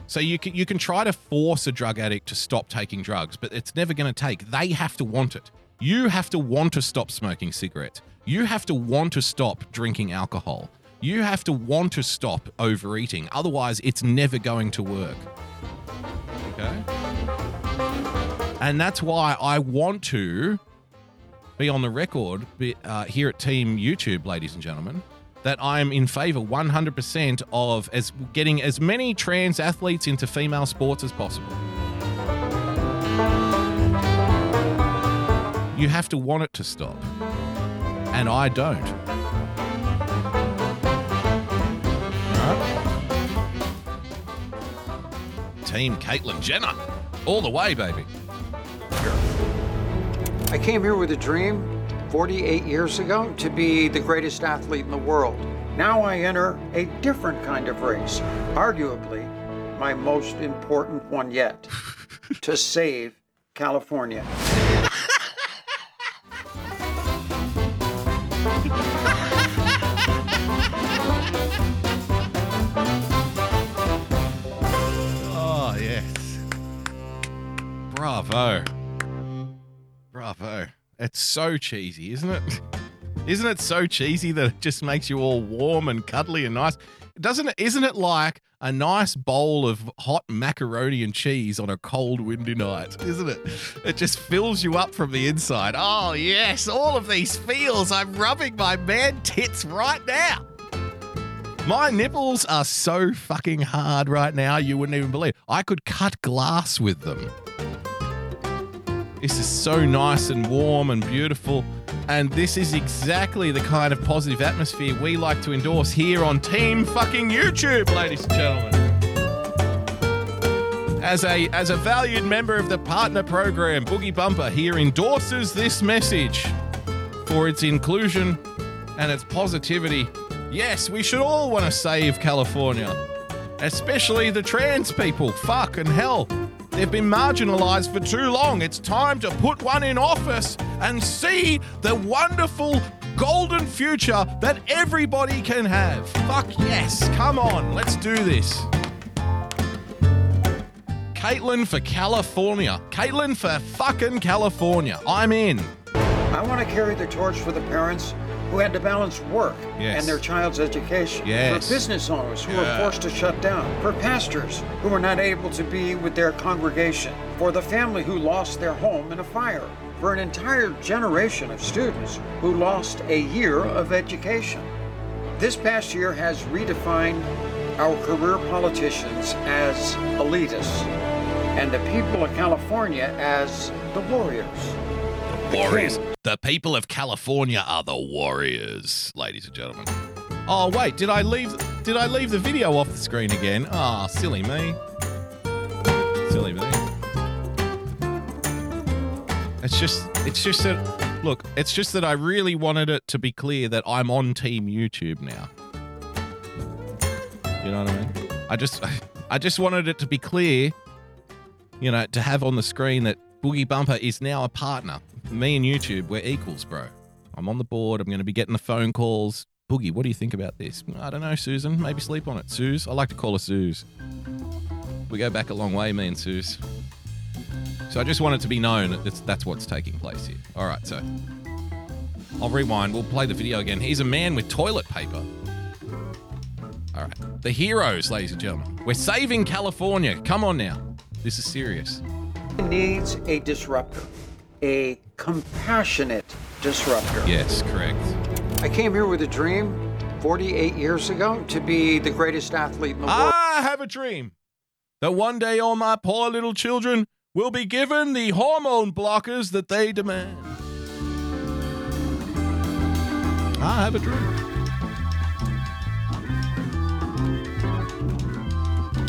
So you can you can try to force a drug addict to stop taking drugs, but it's never going to take. They have to want it. You have to want to stop smoking cigarettes. You have to want to stop drinking alcohol. You have to want to stop overeating. Otherwise, it's never going to work. Okay? And that's why I want to be on the record uh, here at Team YouTube, ladies and gentlemen, that I am in favor 100% of as getting as many trans athletes into female sports as possible. You have to want it to stop. And I don't. Team Caitlyn Jenner. All the way, baby. I came here with a dream 48 years ago to be the greatest athlete in the world. Now I enter a different kind of race, arguably my most important one yet to save California. Oh, yes. Bravo. Bravo. It's so cheesy, isn't it? Isn't it so cheesy that it just makes you all warm and cuddly and nice? Doesn't it? Isn't it like a nice bowl of hot macaroni and cheese on a cold, windy night? Isn't it? It just fills you up from the inside. Oh yes, all of these feels. I'm rubbing my man tits right now. My nipples are so fucking hard right now, you wouldn't even believe. I could cut glass with them. This is so nice and warm and beautiful. And this is exactly the kind of positive atmosphere we like to endorse here on Team Fucking YouTube, ladies and gentlemen. As a as a valued member of the partner program, Boogie Bumper here endorses this message for its inclusion and its positivity. Yes, we should all want to save California, especially the trans people. Fucking hell. They've been marginalized for too long. It's time to put one in office and see the wonderful golden future that everybody can have. Fuck yes. Come on, let's do this. Caitlyn for California. Caitlyn for fucking California. I'm in. I want to carry the torch for the parents who had to balance work Yes. and their child's education. Yes. For business owners who Yeah. were forced to shut down. For pastors who were not able to be with their congregation. For the family who lost their home in a fire. For an entire generation of students who lost a year of education. This past year has redefined our career politicians as elitists and the people of California as the warriors. Warriors. The people of California are the warriors, ladies and gentlemen. Oh wait, did I leave did I leave the video off the screen again? Ah, silly me. Silly me. It's just it's just that look, it's just that I really wanted it to be clear that I'm on team YouTube now. You know what I mean? I just I just wanted it to be clear, you know, to have on the screen that Boogie Bumper is now a partner. Me and YouTube, we're equals, bro. I'm on the board. I'm going to be getting the phone calls. Boogie, what do you think about this? I don't know, Susan. Maybe sleep on it. Suze, I like to call her Suze. We go back a long way, me and Suze. So I just want it to be known that that's, what's taking place here. All right, so I'll rewind. We'll play the video again. He's a man with toilet paper. All right. The heroes, ladies and gentlemen. We're saving California. Come on now. This is serious. needs a disruptor, a compassionate disruptor. Yes, correct. I came here with a dream 48 years ago to be the greatest athlete in the world. I have a dream that one day all my poor little children will be given the hormone blockers that they demand. I have a dream.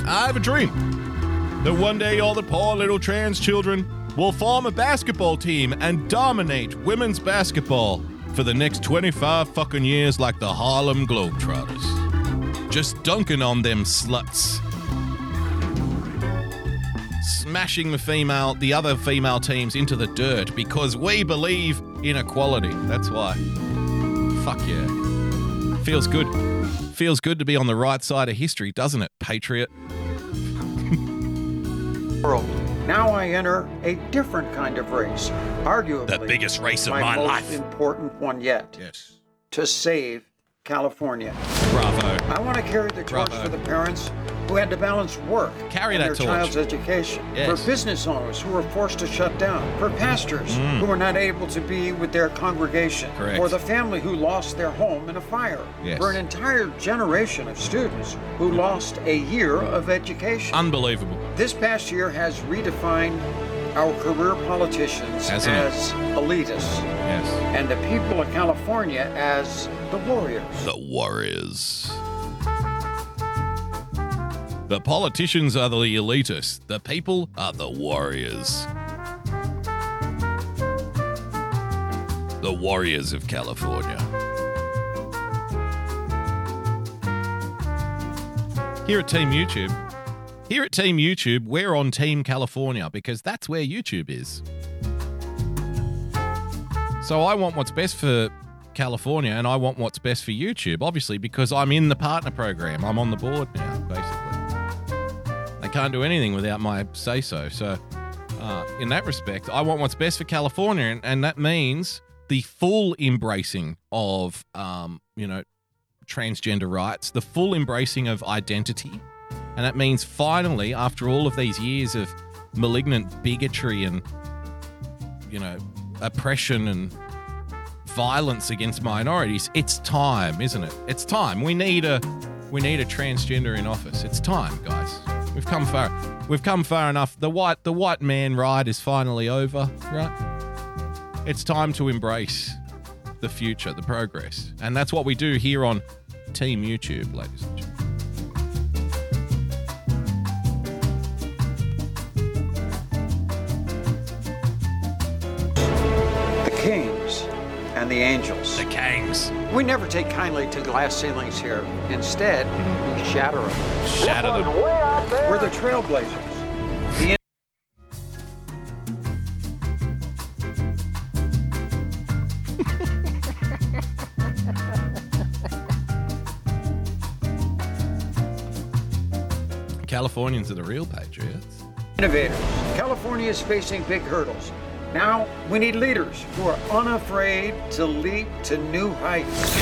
I have a dream that one day all the poor little trans children will form a basketball team and dominate women's basketball for the next 25 fucking years like the Harlem Globetrotters. Just dunking on them sluts. Smashing the female, the other female teams into the dirt because we believe in equality. That's why. Fuck yeah. Feels good. Feels good to be on the right side of history, doesn't it, Patriot? Now I enter a different kind of race, arguably The biggest race of my, my most life. important one yet. Yes. To save California. Bravo. I want to carry the torch Bravo. for the parents who had to balance work Carry and that their torch. child's education. Yes. For business owners who were forced to shut down. For pastors Mm. who were not able to be with their congregation. Correct. For the family who lost their home in a fire. Yes. For an entire generation of students who lost a year of education. Unbelievable. This past year has redefined our career politicians Hasn't it? as elitists Yes. and the people of California as the warriors. The Warriors. The politicians are the elitists. The people are the warriors. The warriors of California. Here at Team YouTube, Here at Team YouTube, we're on Team California because that's where YouTube is. So I want what's best for California and I want what's best for YouTube, obviously, because I'm in the partner program. I'm on the board now, basically. They can't do anything without my say so. So, uh, in that respect, I want what's best for California, and, and that means the full embracing of, um, you know, transgender rights, the full embracing of identity. And that means finally, after all of these years of malignant bigotry and, you know, oppression and violence against minorities, it's time, isn't it? It's time. We need a we need a transgender in office. It's time, guys. We've come far. We've come far enough. The white the white man ride is finally over, right? It's time to embrace the future, the progress. And that's what we do here on Team YouTube, ladies and gentlemen. The kings and the angels. The kings. We never take kindly to glass ceilings here. Instead, we shatter them. Shatter them. We're the trailblazers. The Californians are the real patriots. innovators. California is facing big hurdles. Now, we need leaders who are unafraid to leap to new heights.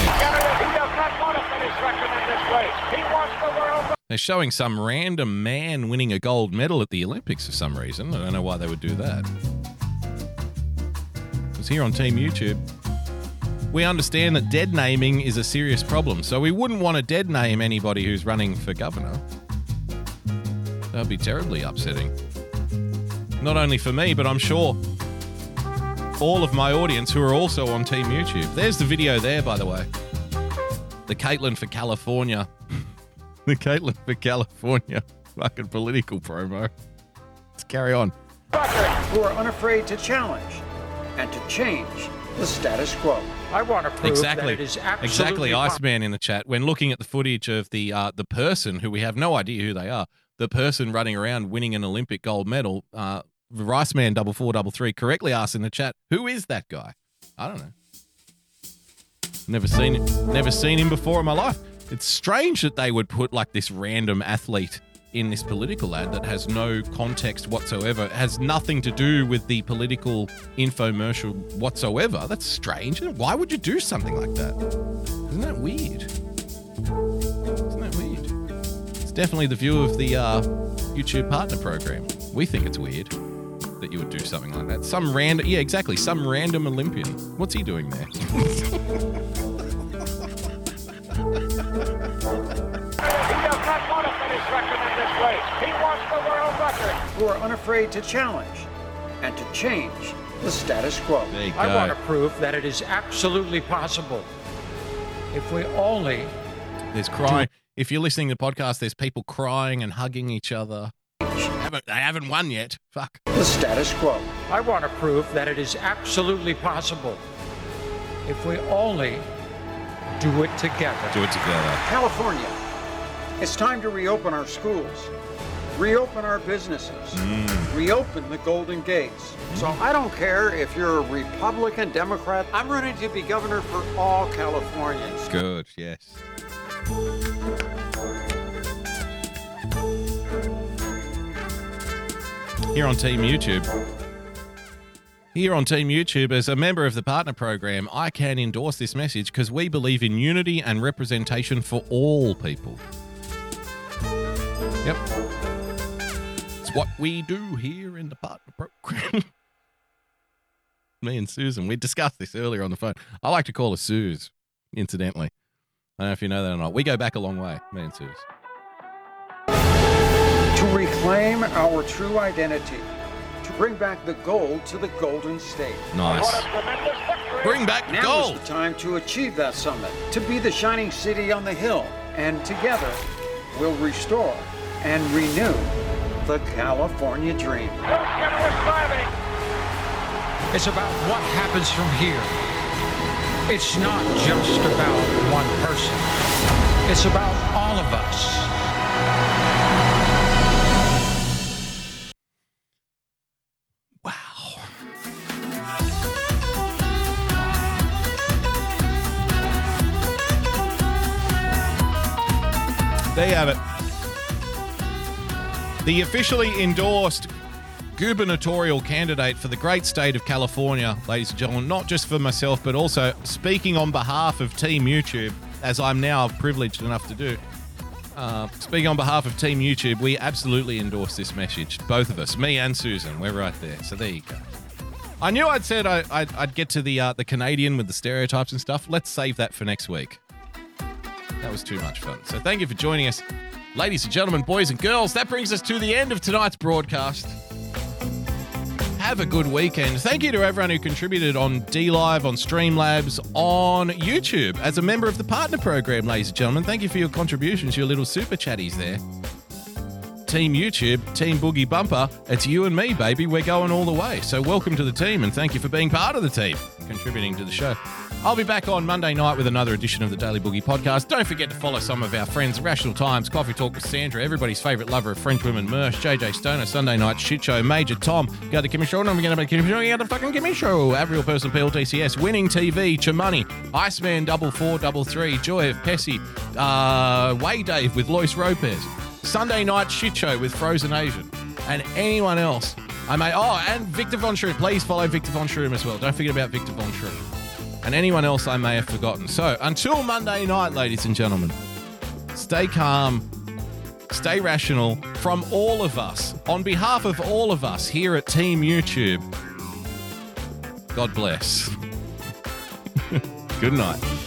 They're showing some random man winning a gold medal at the Olympics for some reason. I don't know why they would do that. Because here on Team YouTube, we understand that dead naming is a serious problem, so we wouldn't want to dead name anybody who's running for governor. That would be terribly upsetting. Not only for me, but I'm sure all of my audience who are also on Team YouTube. There's the video there, by the way. The Caitlyn for California. the Caitlyn for California fucking political promo. Let's carry on. Who are unafraid to challenge and to change the status quo. I want to prove exactly. that it is absolutely exactly. Iceman in the chat. When looking at the footage of the uh, the person who we have no idea who they are, the person running around winning an Olympic gold medal, uh, Iceman double four double three correctly asked in the chat, "Who is that guy?" I don't know. Never seen. Never seen him before in my life. It's strange that they would put like this random athlete in this political ad that has no context whatsoever. It has nothing to do with the political infomercial whatsoever. That's strange. Why would you do something like that? Isn't that weird? Isn't that weird? It's definitely the view of the uh, YouTube partner program. We think it's weird that you would do something like that. Some random, yeah, exactly. Some random Olympian. What's he doing there? He does not want to finish second in this race. He wants the world record. Who are unafraid to challenge and to change the status quo. There you I want to prove that it is absolutely possible. If we only There's crying. If you're listening to the podcast, there's people crying and hugging each other. Haven't, haven't won yet. Fuck. the status quo. I want to prove that it is absolutely possible. If we only do it together. Do it together. California, it's time to reopen our schools, reopen our businesses, Mm. reopen the Golden Gates. So I don't care if you're a Republican, Democrat, I'm running to be governor for all Californians. Good, yes. Here on Team YouTube. Here on Team YouTube, as a member of the partner program, I can endorse this message because we believe in unity and representation for all people. Yep. It's what we do here in the partner program. Me and Susan, we discussed this earlier on the phone. I like to call her Suze, incidentally. I don't know if you know that or not. We go back a long way, me and Suze. To reclaim our true identity, to bring back the gold to the Golden State. Nice. Bring back the now gold. is the time to achieve that summit, to be the shining city on the hill, and together we'll restore and renew the California dream. It's about what happens from here. It's not just about one person. It's about all of us. Have it. The officially endorsed gubernatorial candidate for the great state of California, ladies and gentlemen, not just for myself, but also speaking on behalf of Team YouTube, as I'm now privileged enough to do. Uh, speaking on behalf of Team YouTube, we absolutely endorse this message. Both of us, me and Susan, we're right there. So there you go. I knew I'd said I, I'd, I'd get to the uh, the Canadian with the stereotypes and stuff. Let's save that for next week. That was too much fun. So thank you for joining us, ladies and gentlemen, boys and girls. That brings us to the end of tonight's broadcast. Have a good weekend. Thank you to everyone who contributed on D Live, on Streamlabs, on YouTube as a member of the partner program, ladies and gentlemen. Thank you for your contributions, your little super chatties there. Team YouTube, Team Boogie Bumper, it's you and me, baby. We're going all the way. So welcome to the team and thank you for being part of the team, contributing to the show. I'll be back on Monday night with another edition of the Daily Boogie podcast. Don't forget to follow some of our friends, Rational Times, Coffee Talk with Sandra, everybody's favourite lover of French women, Mersh, JJ Stoner, Sunday Night Shit Show, Major Tom, Go to Kimmy Show, no, we're going to Kimmy Show, you got the fucking Kimmy Show, Avril Person, PLTCS, Winning TV, Cha Money, Iceman double four double three, Joy of Pessy, uh, Way Dave with Lois Ropez, Sunday Night Shit Show with Frozen Asian, and anyone else. I may, oh, and Victor Von Schroom. Please follow Victor Von Schroom as well. Don't forget about Victor Von Schroom and anyone else I may have forgotten. So until Monday night, ladies and gentlemen, stay calm, stay rational from all of us, on behalf of all of us here at Team YouTube. God bless. Good night.